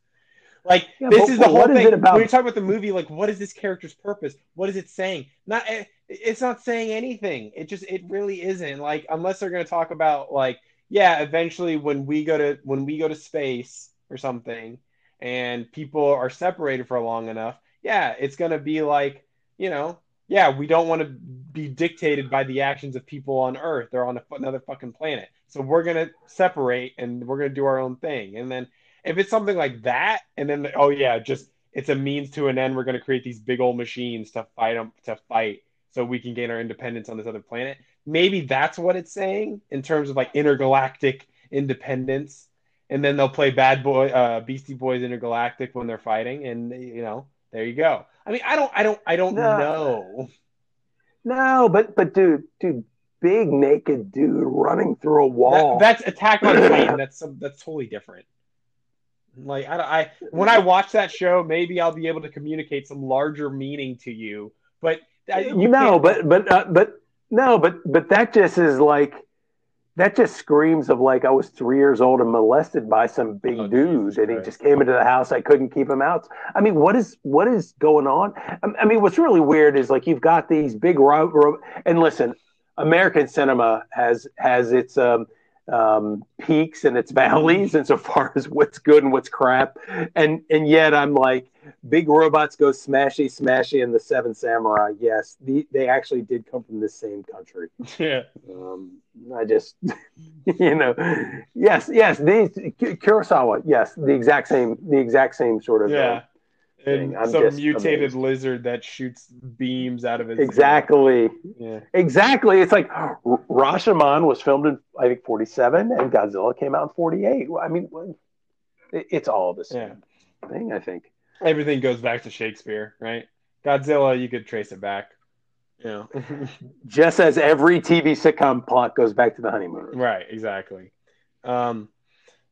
Like Yeah, this but is the whole thing. about- When you talk about the movie, like what is this character's purpose? What is it saying? Not eh, it's not saying anything. It just it really isn't. Like unless they're going to talk about like yeah, eventually when we go to when we go to space or something, and people are separated for long enough, yeah, it's going to be like you know yeah, we don't want to be dictated by the actions of people on Earth. They're on a, another fucking planet. So we're going to separate and we're going to do our own thing. And then if it's something like that, and then, oh, yeah, just it's a means to an end. We're going to create these big old machines to fight them, to fight so we can gain our independence on this other planet. Maybe that's what it's saying in terms of like intergalactic independence. And then they'll play Bad Boy, uh, Beastie Boys Intergalactic when they're fighting. And, you know, there you go. I mean, I don't, I don't, I don't No. know. no, but but dude, dude, big naked dude running through a wall. That, that's Attack on Titan. (clears throat) That's some, that's totally different. Like I, I, when I watch that show, maybe I'll be able to communicate some larger meaning to you. But I- you no, can't- but but uh, but no, but but that just is like that just screams of like I was three years old and molested by some big Oh, dude, Jesus and he just came into the house. I couldn't keep him out. I mean, what is what is going on? I, I mean, what's really weird is like you've got these big ro- ro- and listen, American cinema has has its um, um, peaks and its valleys (laughs) insofar as what's good and what's crap, and and yet I'm like big robots go smashy smashy and the seven samurai. Yes the, they actually did come from the same country. (laughs) Yeah, um, i just (laughs) you know yes yes these kurosawa yes the exact same the exact same sort of uh, yeah. And thing. Some mutated amazed. lizard that shoots beams out of his exactly Yeah, exactly it's like rashomon was filmed in i think 47 and godzilla came out in 48 i mean it's all the same thing i think everything goes back to Shakespeare, right? Godzilla, you could trace it back. Yeah, (laughs) just as every tv sitcom plot goes back to the honeymoon right, exactly. Um,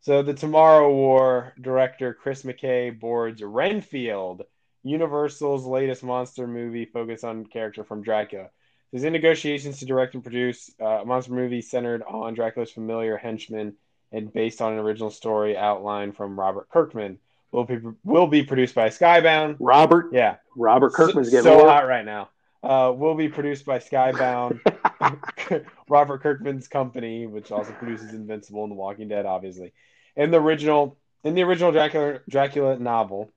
so the Tomorrow War director Chris McKay boards Renfield, Universal's latest monster movie focused on character from Dracula. He's in negotiations to direct and produce uh, a monster movie centered on Dracula's familiar henchman and based on an original story outline from Robert Kirkman. Will be will be produced by Skybound. robert Yeah, robert kirkman's so, getting so work. hot right now. Uh, will be produced by Skybound, (laughs) (laughs) Robert Kirkman's company, which also produces Invincible and The Walking Dead, obviously. In the original, in the original Dracula Dracula novel,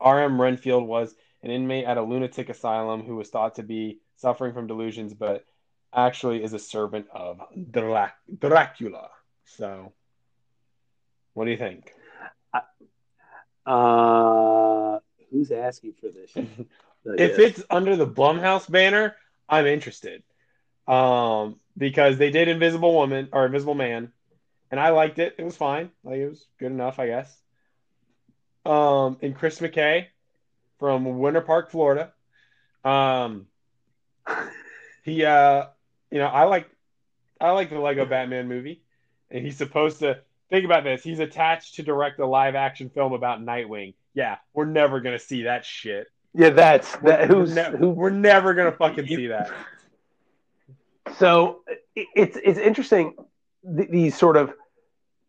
R.M. Renfield was an inmate at a lunatic asylum who was thought to be suffering from delusions, but actually is a servant of Drac- Dracula. So What do you think? Uh, who's asking for this? (laughs) if it's under the Blumhouse banner, I'm interested. Um, because they did Invisible Woman or Invisible Man, and I liked it. It was fine. Like it was good enough, I guess. Um, and Chris McKay from Winter Park, Florida. Um, he, uh, you know, I like, I like the Lego Batman movie, and he's supposed to think about this. He's attached to direct a live action film about Nightwing. Yeah, we're never gonna see that shit. Yeah, that's that. Who's we're, ne- who? we're never gonna fucking see that. So it's it's interesting these sort of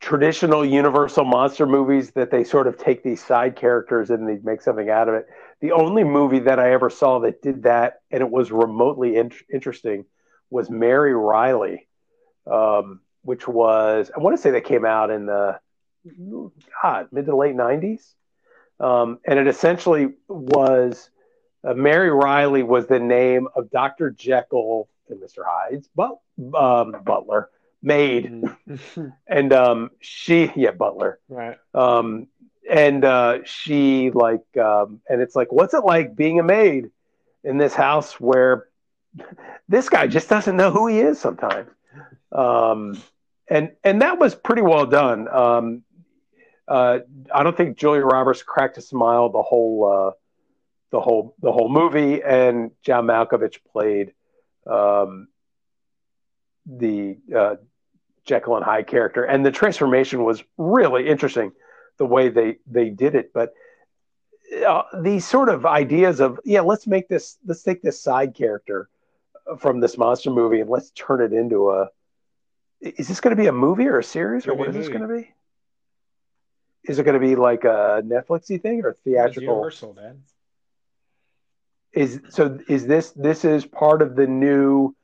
traditional Universal monster movies that they sort of take these side characters and they make something out of it. The only movie that I ever saw that did that and it was remotely in- interesting was Mary Reilly, um, which was I want to say that came out in the God mid to late nineties, um, and it essentially was uh, Mary Reilly was the name of Doctor Jekyll and Mr. Hyde's but, um, butler maid, Mm-hmm. (laughs) and um, she yeah butler right. um, and uh, she like um, and it's like what's it like being a maid in this house where this guy just doesn't know who he is sometimes um, and and that was pretty well done um, uh, i don't think julia roberts cracked a smile the whole uh, the whole the whole movie and john malkovich played um, the uh, Jekyll and Hyde character, and the transformation was really interesting, the way they they did it. But uh, these sort of ideas of yeah, let's make this, let's take this side character from this monster movie and let's turn it into a. Is this going to be a movie or a series, or what is this going to be? Is it going to be like a Netflixy thing or theatrical? Universal, man. Is so? Is this this is part of the new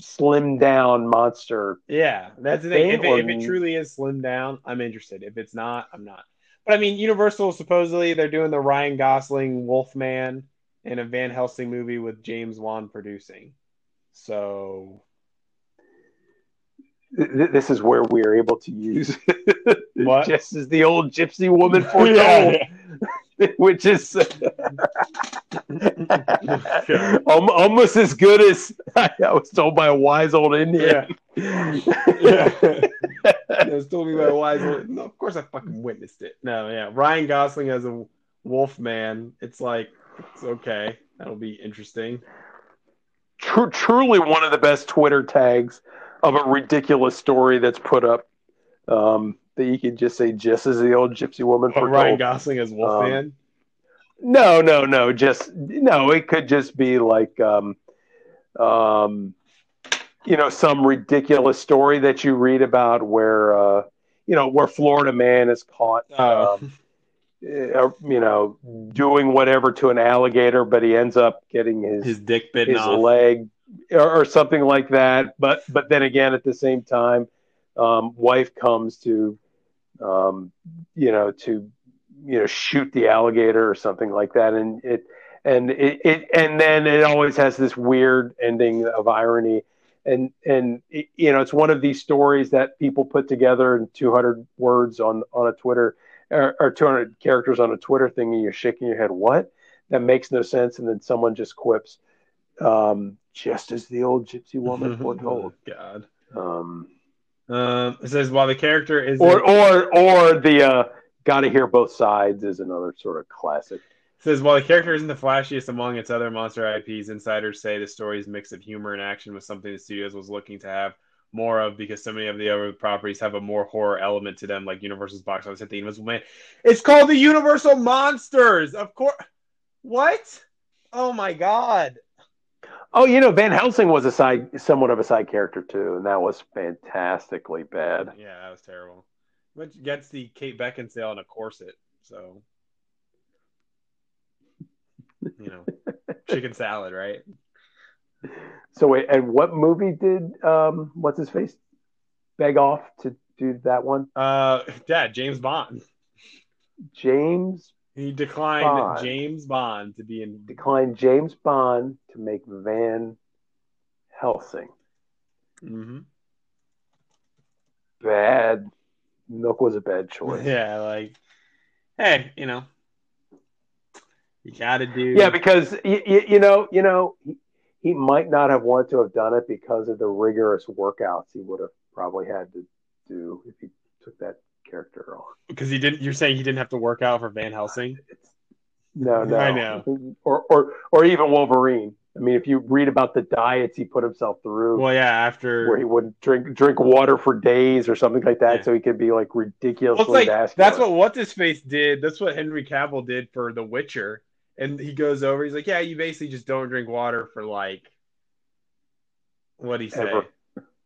slim down monster Yeah, that's the thing. If it, Thing if it truly is slimmed down, I'm interested. If it's not, I'm not. But I mean, Universal supposedly they're doing the Ryan Gosling Wolfman in a Van Helsing movie with James Wan producing. So this is where we are able to use (laughs) What? just as the old gypsy woman foretold. (laughs) (laughs) which is (laughs) (laughs) Al- almost as good as I was told by a wise old Indian. yeah. It's told me by a wise old- No, of course I fucking witnessed it. No, yeah. Ryan Gosling as a wolf man. It's like it's okay. That'll be interesting. Tru- truly one of the best Twitter tags of a ridiculous story that's put up. Um, that you can just say, just as the old gypsy woman But foretold. Ryan Gosling as Wolfman. No, no, no. Just no. It could just be like, um, um, you know, some ridiculous story that you read about where, uh, you know, where Florida man is caught, Oh. um, uh, you know, doing whatever to an alligator, but he ends up getting his his dick bitten his off. leg or, or something like that. But but then again, at the same time, um, wife comes to, um, you know, to you know shoot the alligator or something like that, and it and it, it and then it always has this weird ending of irony. And and it, you know it's one of these stories that people put together in 200 words on on a Twitter or, or 200 characters on a Twitter thing, and you're shaking your head. What? That makes no sense. And then someone just quips, um, just as the old gypsy woman (laughs) foretold. God. Um, Um, it says while the character is or or or the uh, got to hear both sides is another sort of classic. says while the character isn't the flashiest among its other monster IPs, insiders say the story's mix of humor and action was something the studios was looking to have more of because so many of the other properties have a more horror element to them, like Universal's box office hit the Invisible Man. It's called the Universal Monsters, of course. What? Oh my god! Oh, you know, Van Helsing was a side, somewhat of a side character too, and that was fantastically bad. Yeah, that was terrible. Which gets the Kate Beckinsale in a corset, so you know, (laughs) chicken salad, right? So wait, and what movie did um, what's his face beg off to do that one? Uh, yeah, James Bond. James He declined Bond. James Bond to be in. declined James Bond to make Van Helsing. hmm Bad, milk was a bad choice. (laughs) Yeah, like, hey, you know, you gotta do. Yeah, because you, you know, you know, he, he might not have wanted to have done it because of the rigorous workouts he would have probably had to do if he took that character because he didn't. You're saying he didn't have to work out for Van Helsing? No, no, I know. or or or even Wolverine. I mean, if you read about the diets he put himself through, Well, yeah. After where he wouldn't drink drink water for days or something like that, Yeah. so he could be like ridiculously Well, like that's what what this face did. That's what Henry Cavill did for The Witcher. And he goes over. He's like, "Yeah, you basically just don't drink water for like what he say?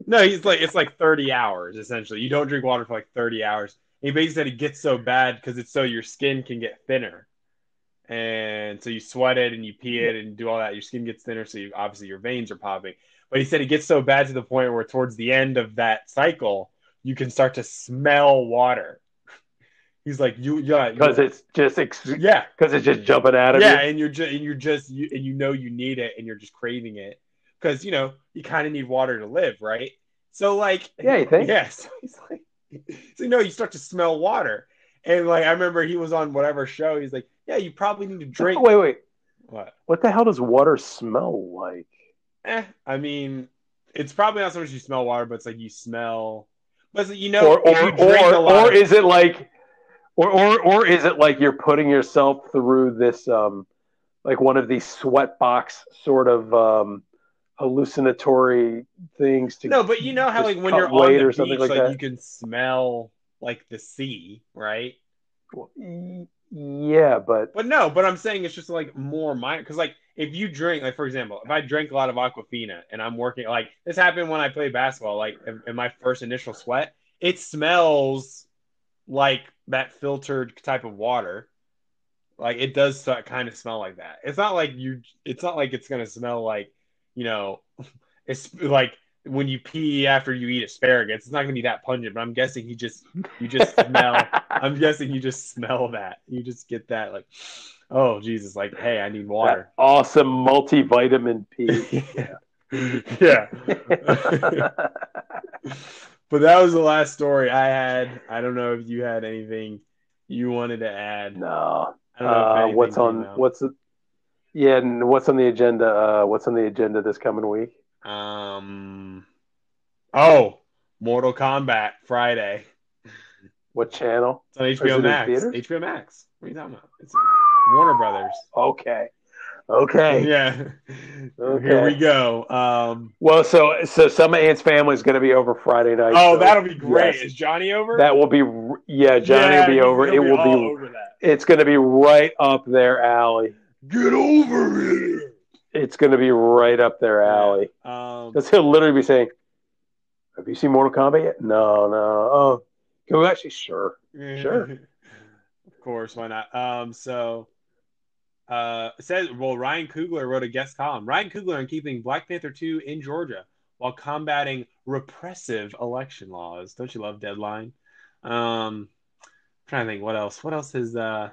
No, he's like it's like thirty hours essentially. You don't drink water for like thirty hours. And he basically said it gets so bad because it's so your skin can get thinner, and so you sweat it and you pee it and do all that. Your skin gets thinner, so you, obviously your veins are popping. But he said it gets so bad to the point where towards the end of that cycle, you can start to smell water. (laughs) He's like, you, yeah, because it's just ex- yeah, because it's just jumping out of yeah, you. and you're just and you're just you, and you know you need it, and you're just craving it because you know you kind of need water to live, right? So like, Yeah, you think? Yeah, (laughs) so he's like, so you know you start to smell water, and like I remember he was on whatever show. He's like, yeah, you probably need to drink. Oh, wait, wait. What? What the hell does water smell like? Eh, I mean, it's probably not so much you smell water, but it's like you smell. But like, you know, Or or you drink or, a lot or of- is it like or, or or is it like you're putting yourself through this um like one of these sweat box sort of um hallucinatory things to No, but you know how like when you're on the or something like, like that? you can smell like the sea, right? yeah, but But no, but I'm saying it's just like more minor because like if you drink, like for example, if I drink a lot of Aquafina and I'm working, like this happened when I played basketball, like in, in my first initial sweat, it smells like that filtered type of water. Like it does kind of smell like that. It's not like you. It's not like it's gonna smell like you know, it's like when you pee after you eat asparagus. It's not gonna be that pungent. But I'm guessing you just you just smell. (laughs) I'm guessing you just smell that. You just get that like, oh Jesus, like hey, I need water. that awesome multivitamin P. (laughs) yeah. (laughs) but that was the last story I had. I don't know if you had anything you wanted to add. no. I don't know Uh, what's on what's yeah, and what's on the agenda? Uh, what's on the agenda this coming week? Um. Oh, Mortal Kombat Friday. What channel? It's on HBO Max. HBO Max. What are you talking about? It's Warner Brothers. Okay, okay. (laughs) Yeah. Okay. Here we go. Um. Well, so so some of Ant's family is going to be over Friday night. Oh, so that'll be great. yes. Is Johnny over? that will be yeah. Johnny Yeah, will be over. It will all be. over that. It's going to be right up their alley. Get over here. It's going to be right up their alley. Um. He'll literally be saying, "Have you seen Mortal Kombat yet? No, no. Oh, can we actually? Sure. Sure. (laughs) of course, why not? Um, so uh says well Ryan Coogler wrote a guest column. Ryan Coogler on keeping Black Panther 2 in Georgia while combating repressive election laws. Don't you love deadline? Um trying to think what else. What else is uh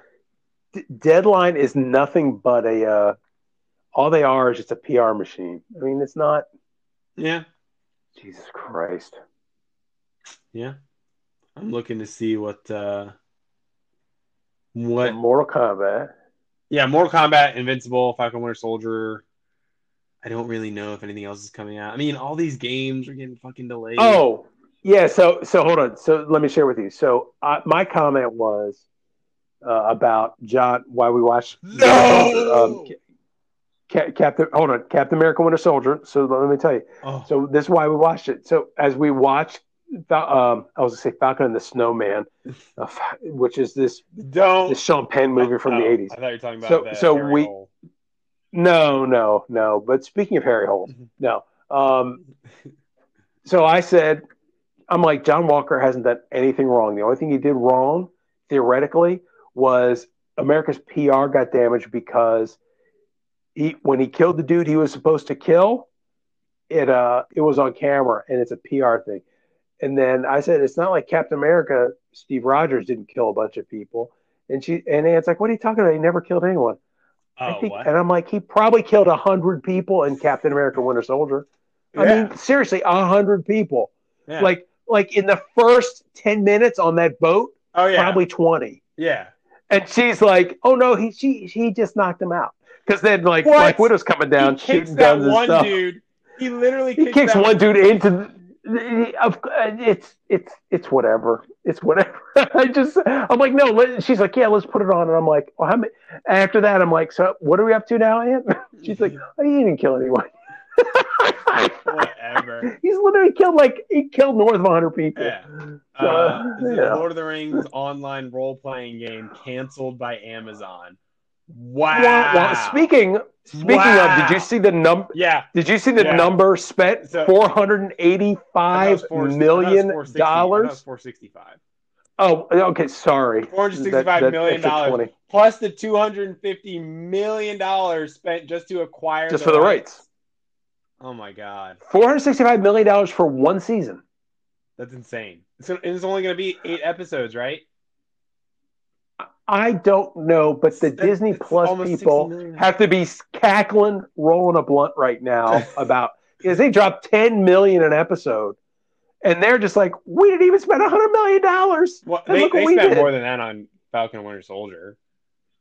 D- Deadline is nothing but a. Uh, all they are is just a PR machine. I mean, it's not. yeah, Jesus Christ. yeah. I'm looking to see what uh what Mortal Kombat. Yeah, Mortal Kombat, Invincible, Falcon Winter Soldier. I don't really know if anything else is coming out. I mean, all these games are getting fucking delayed. Oh, yeah. So, so hold on. So, let me share with you. So, uh, my comment was uh, about John. Why we watched No! um, Ca- Captain. Hold on, Captain America: Winter Soldier. So let me tell you. Oh, So this is why we watched it. So as we watched, um, I was gonna say Falcon and the Snowman, (laughs) uh, which is this don't. this Sean Penn movie from Oh, the eighties. I thought you were talking about So- so Harry we- Hole. No, no, no. But speaking of Harry Holes, Mhm. no. Um, so I said, I'm like, John Walker hasn't done anything wrong. The only thing he did wrong, theoretically, was America's PR got damaged because he, when he killed the dude he was supposed to kill, it uh, it was on camera and it's a PR thing. And then I said, it's not like Captain America, Steve Rogers didn't kill a bunch of people. And she and Ant's like, what are you talking about? He never killed anyone. I Oh, think, what? and I'm like, he probably killed a hundred people in Captain America: Winter Soldier. Yeah. I mean, seriously, a hundred people. yeah. Like, like in the first 10 minutes on that boat, Oh yeah, probably 20. yeah. And she's like, "Oh no, he she he just knocked him out." Because then like What? Black Widow's coming down he shooting guns and one stuff. dude. He literally He kicks, one dude into the, of it's it's it's whatever. It's whatever. (laughs) I just I'm like, no. Let, she's like, yeah, let's put it on. And I'm like, well, how many? After that, I'm like, so what are we up to now, Aunt? (laughs) She's like, oh, he didn't kill anyone. (laughs) Oh, Whatever. (laughs) He's literally killed like he killed north of 100 people. Yeah. (laughs) So, Uh, yeah. Lord of the Rings online role playing game canceled by Amazon. Wow. Well, well, speaking speaking Wow. of, did you see the number? yeah. Did you see the Yeah. number spent? So- Four hundred and I thought it eighty-five was four- I thought it was million 460 I thought it dollars. 465. Oh, okay. Sorry. Four hundred sixty-five That- million dollars plus the two hundred and fifty million dollars spent just to acquire Just for the rights. Oh my god, Four hundred sixty-five million dollars for one season. that's insane. It's, it's only going to be eight episodes, right? I don't know, but the That's- Disney Plus people have to be cackling, rolling a blunt right now (laughs) about because they dropped ten million an episode, and they're just like, we didn't even spend hundred million dollars. Well, And they, they we spent did. more than that on Falcon and Winter Soldier.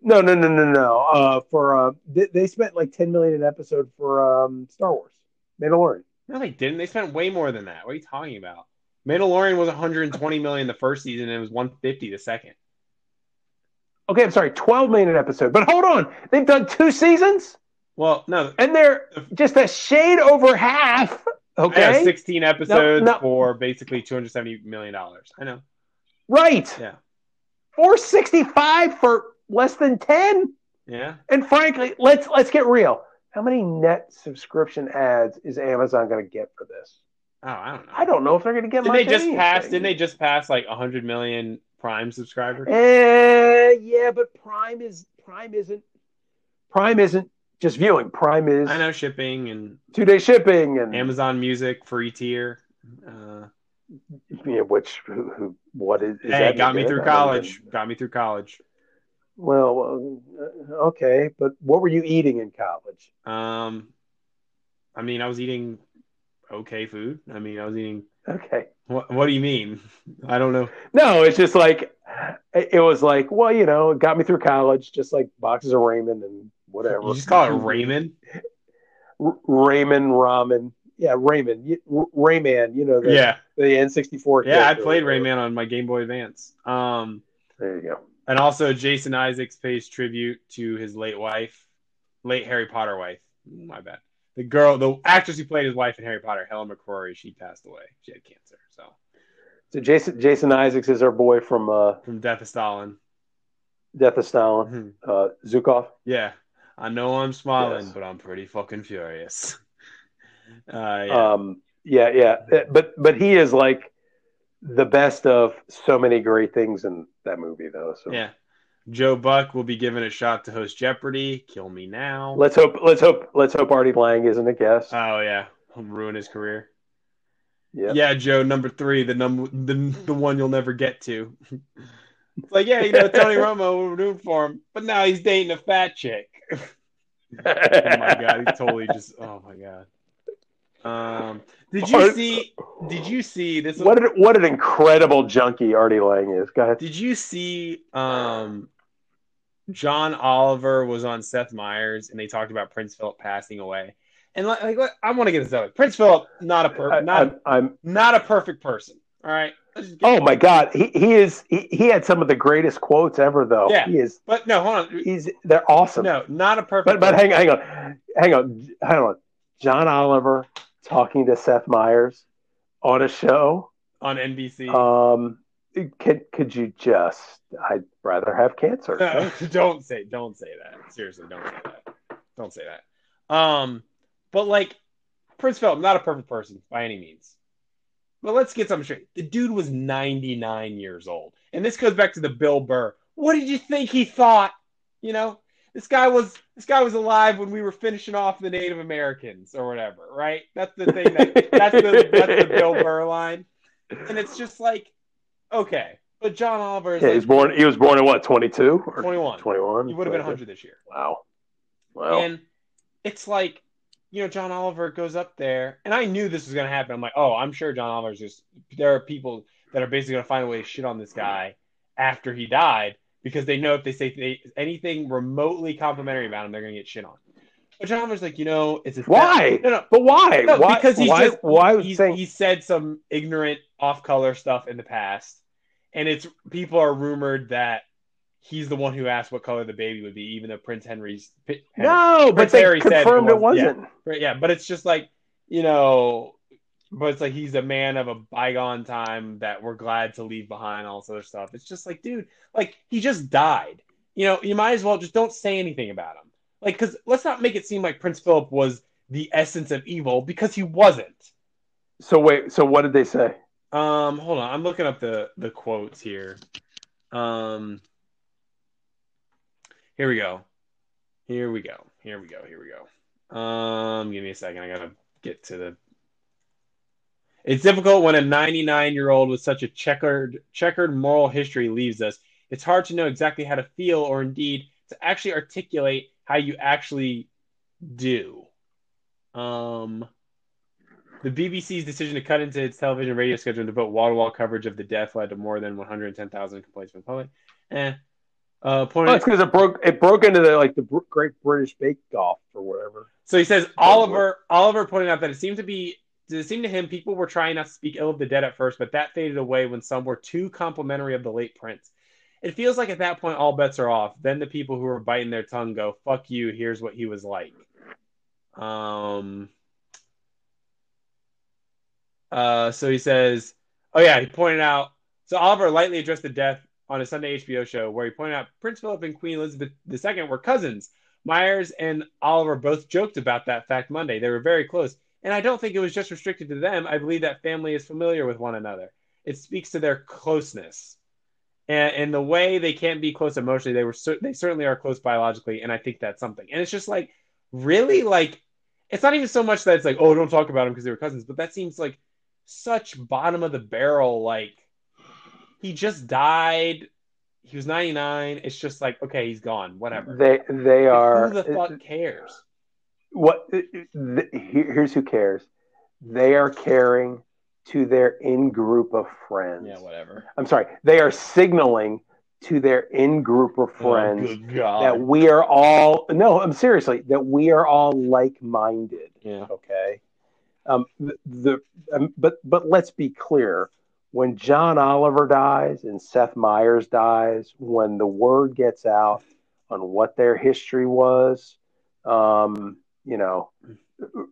No, no, no, no, no. Uh, for uh, they, they spent like ten million an episode for um Star Wars, Mandalorian. No, they didn't. They spent way more than that. What are you talking about? Mandalorian was 120 million the first season, and it was 150 the second. Okay, I'm sorry, twelve million an episode. But hold on, they've done two seasons, Well, no, and they're just a shade over half. Okay, know 16 episodes no. for basically 270 million dollars. I know. right. Yeah, Four sixty-five for less than ten. yeah. And frankly, let's let's get real. How many net subscription ads is Amazon going to get for this? Oh, I don't know. I don't know if they're going to get. Didn't they just pass? Didn't they just pass like 100 million Prime subscribers? Eh, yeah, but Prime is Prime isn't Prime isn't just viewing. Prime is I know shipping and two day shipping and Amazon Music free tier. Uh, yeah, which who, who what is, is hey, that got me good? through college. Got me through college. Well, uh, okay, but what were you eating in college? Um, I mean, I was eating okay food. I mean, I was eating. Okay. What, what do you mean? I don't know. No, it's just like it was like, well, you know, it got me through college, just like boxes of ramen and whatever. You just call it Raymond. R- Raymond ramen. Yeah, Raymond. Rayman, you know, the, Yeah, the N64. yeah. I played Rayman on my Game Boy Advance. Um, There you go. And also Jason Isaacs pays tribute to his late wife, late Harry Potter wife. My bad. The girl, the actress who played his wife in Harry Potter, Helen McCrory, she passed away. She had cancer. So So Jason Jason Isaacs is our boy from uh, from Death of Stalin. Death of Stalin, Mhm. uh, Zhukov. Yeah, I know I'm smiling, Yes. but I'm pretty fucking furious. (laughs) Uh, yeah. Um, yeah, yeah, but but he is like the best of so many great things in that movie, though. So yeah. Joe Buck will be given a shot to host Jeopardy. Kill me now. let's hope let's hope let's hope Artie Lange isn't a guest. oh yeah, He'll ruin his career. yeah. Yeah, Joe, number three, the number, the the one you'll never get to. it's (laughs) like, yeah, you know, Tony (laughs) Romo, we're rooting for him, but now he's dating a fat chick. (laughs) oh my god, he totally just. Oh my god. Um, did (laughs) you What- see? Did you see this? what an, what an incredible junkie Artie Lange is. Go ahead. Did you see? Um, John Oliver was on Seth Meyers, and they talked about Prince Philip passing away. And like, like I want to get this out. Prince Philip, not a per, not I'm, I'm not a perfect person. All right. Let's just get- oh my god, he, he is he, he had some of the greatest quotes ever though. Yeah. He is But no, hold on. he's they're awesome. No, not a perfect. But but hang on, hang on, hang on, hang on. John Oliver talking to Seth Meyers on a show. on NBC. Um, could could you just? I'd rather have cancer. No, (laughs) don't say don't say that. Seriously, don't say that. Don't say that. Um, but like Prince Philip, not a perfect person by any means. But let's get something straight. The dude was 99 years old. And this goes back to the Bill Burr. What did you think he thought? You know, this guy was this guy was alive when we were finishing off the Native Americans or whatever, right? That's the thing that that's the that's the Bill Burr line. And it's just like, okay. But John Oliver is Yeah, he like was born. He was born in what? Twenty two or 21. twenty one. He would have been 100 this year. Wow. Wow. And it's like, you know, John Oliver goes up there, and I knew this was going to happen. I'm like, oh, I'm sure John Oliver's just. There are people that are basically going to find a way to shit on this guy after he died because they know if they say they, anything remotely complimentary about him, they're going to get shit on. But John Oliver's like, you know, it's a Why? No, no, But why? no, why? because he's why? just why he's, saying, he said some ignorant off-color stuff in the past, and it's people are rumored that he's the one who asked what color the baby would be, even though Prince Henry's Henry, no, but Prince they Harry said it confirmed it, was- yeah. wasn't. Right, yeah, but it's just like you know, but it's like he's a man of a bygone time that we're glad to leave behind. All this other stuff. It's just like, dude, like he just died. You know, you might as well just don't say anything about him. Like, because let's not make it seem like Prince Philip was the essence of evil because he wasn't. So wait. So what did they say? Um, hold on, I'm looking up the the quotes here. Um, here we go. Here we go. Here we go. Here we go. Um, give me a second. I gotta get to the. It's difficult when a 99 year old with such a checkered checkered moral history leaves us. It's hard to know exactly how to feel, or indeed to actually articulate how you actually do. Um, the BBC's decision to cut into its television and radio schedule and devote wall to wall coverage of the death led to more than 110,000 complaints from the public. Eh. Uh, pointing Well, it's because it broke. It broke into the like the Great British Bake Off or whatever. So he says Oliver Oliver pointed out that it seemed to be it seemed to him people were trying not to speak ill of the dead at first, but that faded away when some were too complimentary of the late prince. It feels like at that point all bets are off. Then the people who are biting their tongue go, "Fuck you! Here's what he was like." Um. Uh. So he says, "Oh yeah." He pointed out. So Oliver lightly addressed the death on a Sunday HBO show where he pointed out Prince Philip and Queen Elizabeth II were cousins. Meyers and Oliver both joked about that fact Monday. They were very close. And I don't think it was just restricted to them. I believe that family is familiar with one another. It speaks to their closeness. And, and the way they can't be close emotionally, they were they certainly are close biologically, and I think that's something. And it's just like, really, like, it's not even so much that it's like, oh, don't talk about them because they were cousins, but that seems like such bottom of the barrel. Like, he just died. He was 99. It's just like, okay, he's gone. Whatever. They they Like, are. Who the fuck cares? What th- here's who cares. They are caring to their in group of friends. Yeah, whatever. i'm sorry they are signaling to their in group of friends Oh, that we are all no i'm seriously that we are all like-minded. Yeah. okay? Um the, the um, but but let's be clear. When john oliver dies and seth meyers dies when the word gets out on what their history was um you know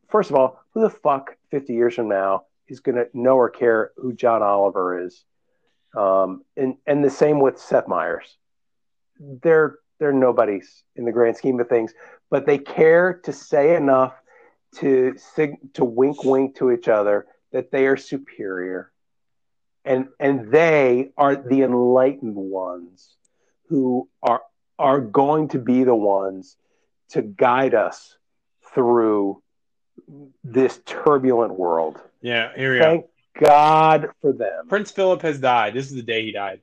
first of all who the fuck 50 years from now is going to know or care who john oliver is? Um and and the same with seth meyers. They're they're nobodies in the grand scheme of things but they care to say enough to sig- to wink wink to each other that they are superior. And and they are the enlightened ones who are are going to be the ones to guide us through this turbulent world Yeah, here we go. thank god for them Prince Philip has died. This is the day he died.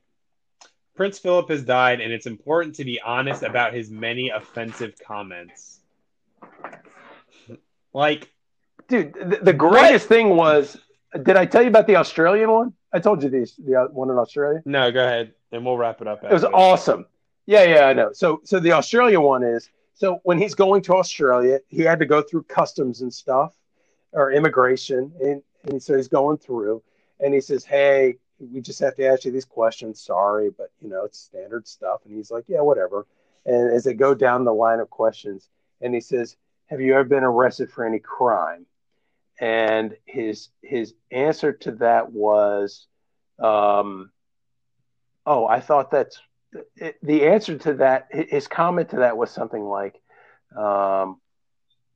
Prince Philip has died, and it's important to be honest about his many offensive comments. Like, dude the, the greatest thing was did i tell you about the australian one i told you these the uh, one in australia no, go ahead, and we'll wrap it up. It was awesome. Yeah, yeah, I know. So, so the Australia one is so when he's going to Australia, he had to go through customs and stuff or immigration, and, and so he's going through, and he says, "Hey, we just have to ask you these questions. Sorry, but you know it's standard stuff." And he's like, "Yeah, whatever." And as they go down the line of questions, and he says, "Have you ever been arrested for any crime?" And his his answer to that was, um, "Oh, I thought that's." The answer to that, his comment to that was something like, um,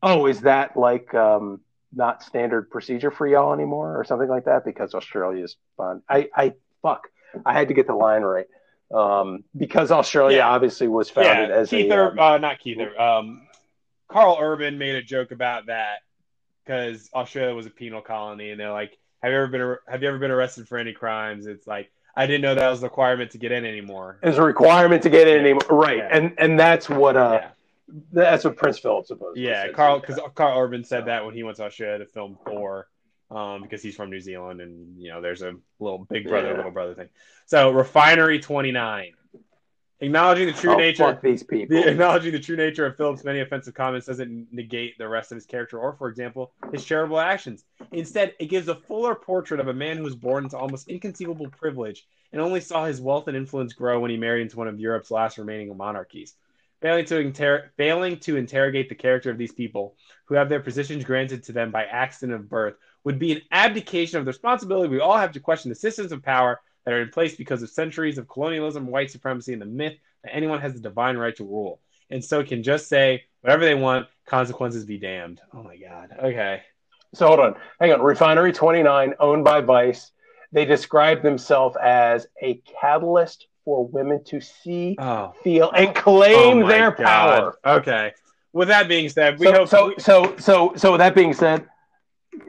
"Oh, is that like um, not standard procedure for y'all anymore, or something like that?" Because Australia's fun. I, I fuck, I had to get the line right um, because Australia Yeah. obviously was founded yeah, as Keith, a. Ur- um, uh, not Keith, um, Karl Urban made a joke about that because Australia was a penal colony, and they're like, "Have you ever been Have you ever been arrested for any crimes?" It's like I didn't know that was the requirement to get in anymore. is a requirement to get in anymore, right? Yeah. And and that's what uh, yeah, That's what Prince Philip supposed. Yeah, Carl because Karl Urban said that when he went to Australia to film Thor, um, because he's from New Zealand and you know there's a little big brother Yeah. little brother thing. So Refinery twenty nine, acknowledging the true oh, nature. fuck these people. The, acknowledging the true nature of Philip's many offensive comments doesn't negate the rest of his character or, for example, his charitable actions. Instead, it gives a fuller portrait of a man who was born into almost inconceivable privilege and only saw his wealth and influence grow when he married into one of Europe's last remaining monarchies. Failing to, inter- failing to interrogate the character of these people, who have their positions granted to them by accident of birth, would be an abdication of the responsibility we all have to question the systems of power that are in place because of centuries of colonialism, white supremacy, and the myth that anyone has the divine right to rule. And so can just say whatever they want, consequences be damned. Oh my God. Okay. So hold on, hang on. Refinery 29, owned by Vice. They describe themselves as a catalyst for women to see, Oh. feel, and claim Oh their God. power. Okay. With that being said, we so, hope. so, so, so, so, with that being said,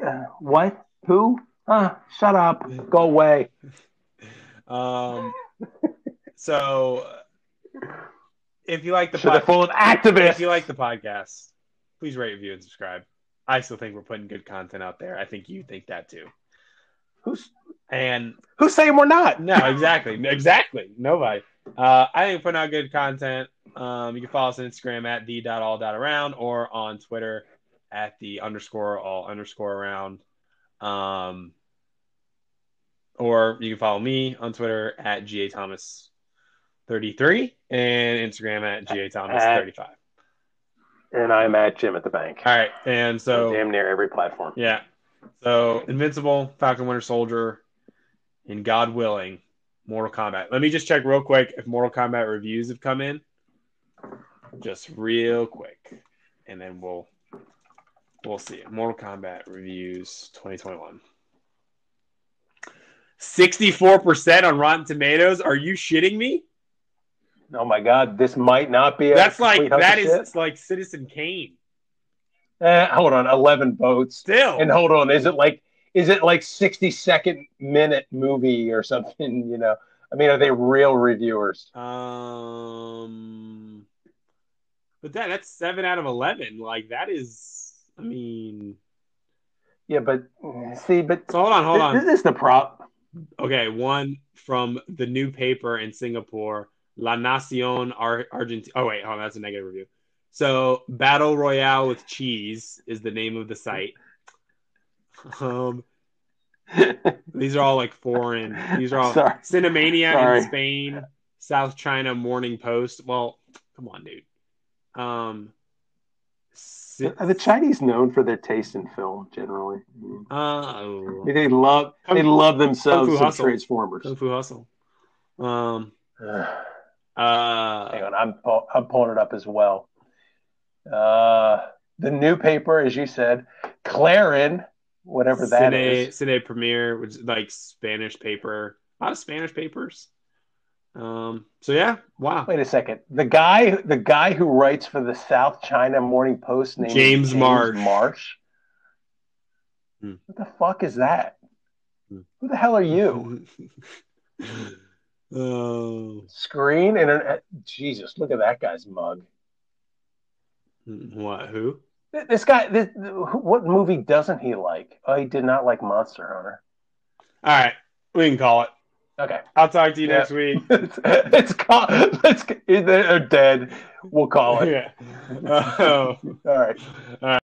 uh, what? Who? Uh, shut up. Go away. Um, so if you like the So they're pod- full of if you like the podcast, please rate, review, and subscribe. I still think we're putting good content out there. I think you think that too. Who's And who's saying we're not? No, exactly, (laughs) exactly. Nobody. Uh, I think we're putting out good content. Um, you can follow us on Instagram at the dot all dot around or on Twitter at the underscore all underscore around. Um, or you can follow me on Twitter at ga thomas thirty three and Instagram at ga thomas thirty five. And I'm at Jim at the bank. All right, and so Damn near every platform. yeah. So Invincible, Falcon Winter Soldier, and God willing, Mortal Kombat. Let me just check real quick if Mortal Kombat reviews have come in. Just real quick. And then we'll we'll see. Mortal Kombat reviews 2021. 64% on Rotten Tomatoes. Are you shitting me? Oh my God, this might not be. A That's like that is shit. like Citizen Kane. Eh, hold on, eleven votes. Still. And hold on, is it like is it like sixty second minute movie or something? (laughs) You know, I mean, are they real reviewers? Um, but that that's seven out of eleven. Like that is, I mean. Yeah, but see, but So hold on, hold on. this is the prop. Okay, one from the new paper in Singapore, La Nacion Ar- Argentina. Oh wait, hold on, that's a negative review. So Battle Royale with Cheese is the name of the site. Um, these are all like foreign. These are all Sorry. Cinemania Sorry. in Spain, South China Morning Post. Well, come on, dude. Um, Are the Chinese known for their taste in film generally? uh, they love Kung they Fu- love themselves Kung Fu some Hustle. Transformers. Kung Fu Hustle. Um, (sighs) Hang uh, on, I'm I'm pulling it up as well. Uh, the new paper, as you said, Clarin, whatever that Cine, is. Cine Premier, which is like Spanish paper. A lot of Spanish papers. Um, so yeah, wow. Wait a second. The guy, the guy who writes for the South China Morning Post, named James Marsh. Marsh. Hmm. What the fuck is that? Hmm. Who the hell are you? (laughs) oh, Screen internet. Jesus, look at that guy's mug. what? Who? This guy, this, what movie doesn't he like? Oh, he did not like Monster Hunter. All right, we can call it. Okay, I'll talk to you Yeah. next week. it's, it's called. Let's. They're dead. We'll call it. (laughs) yeah. Oh. (laughs) All right. All right.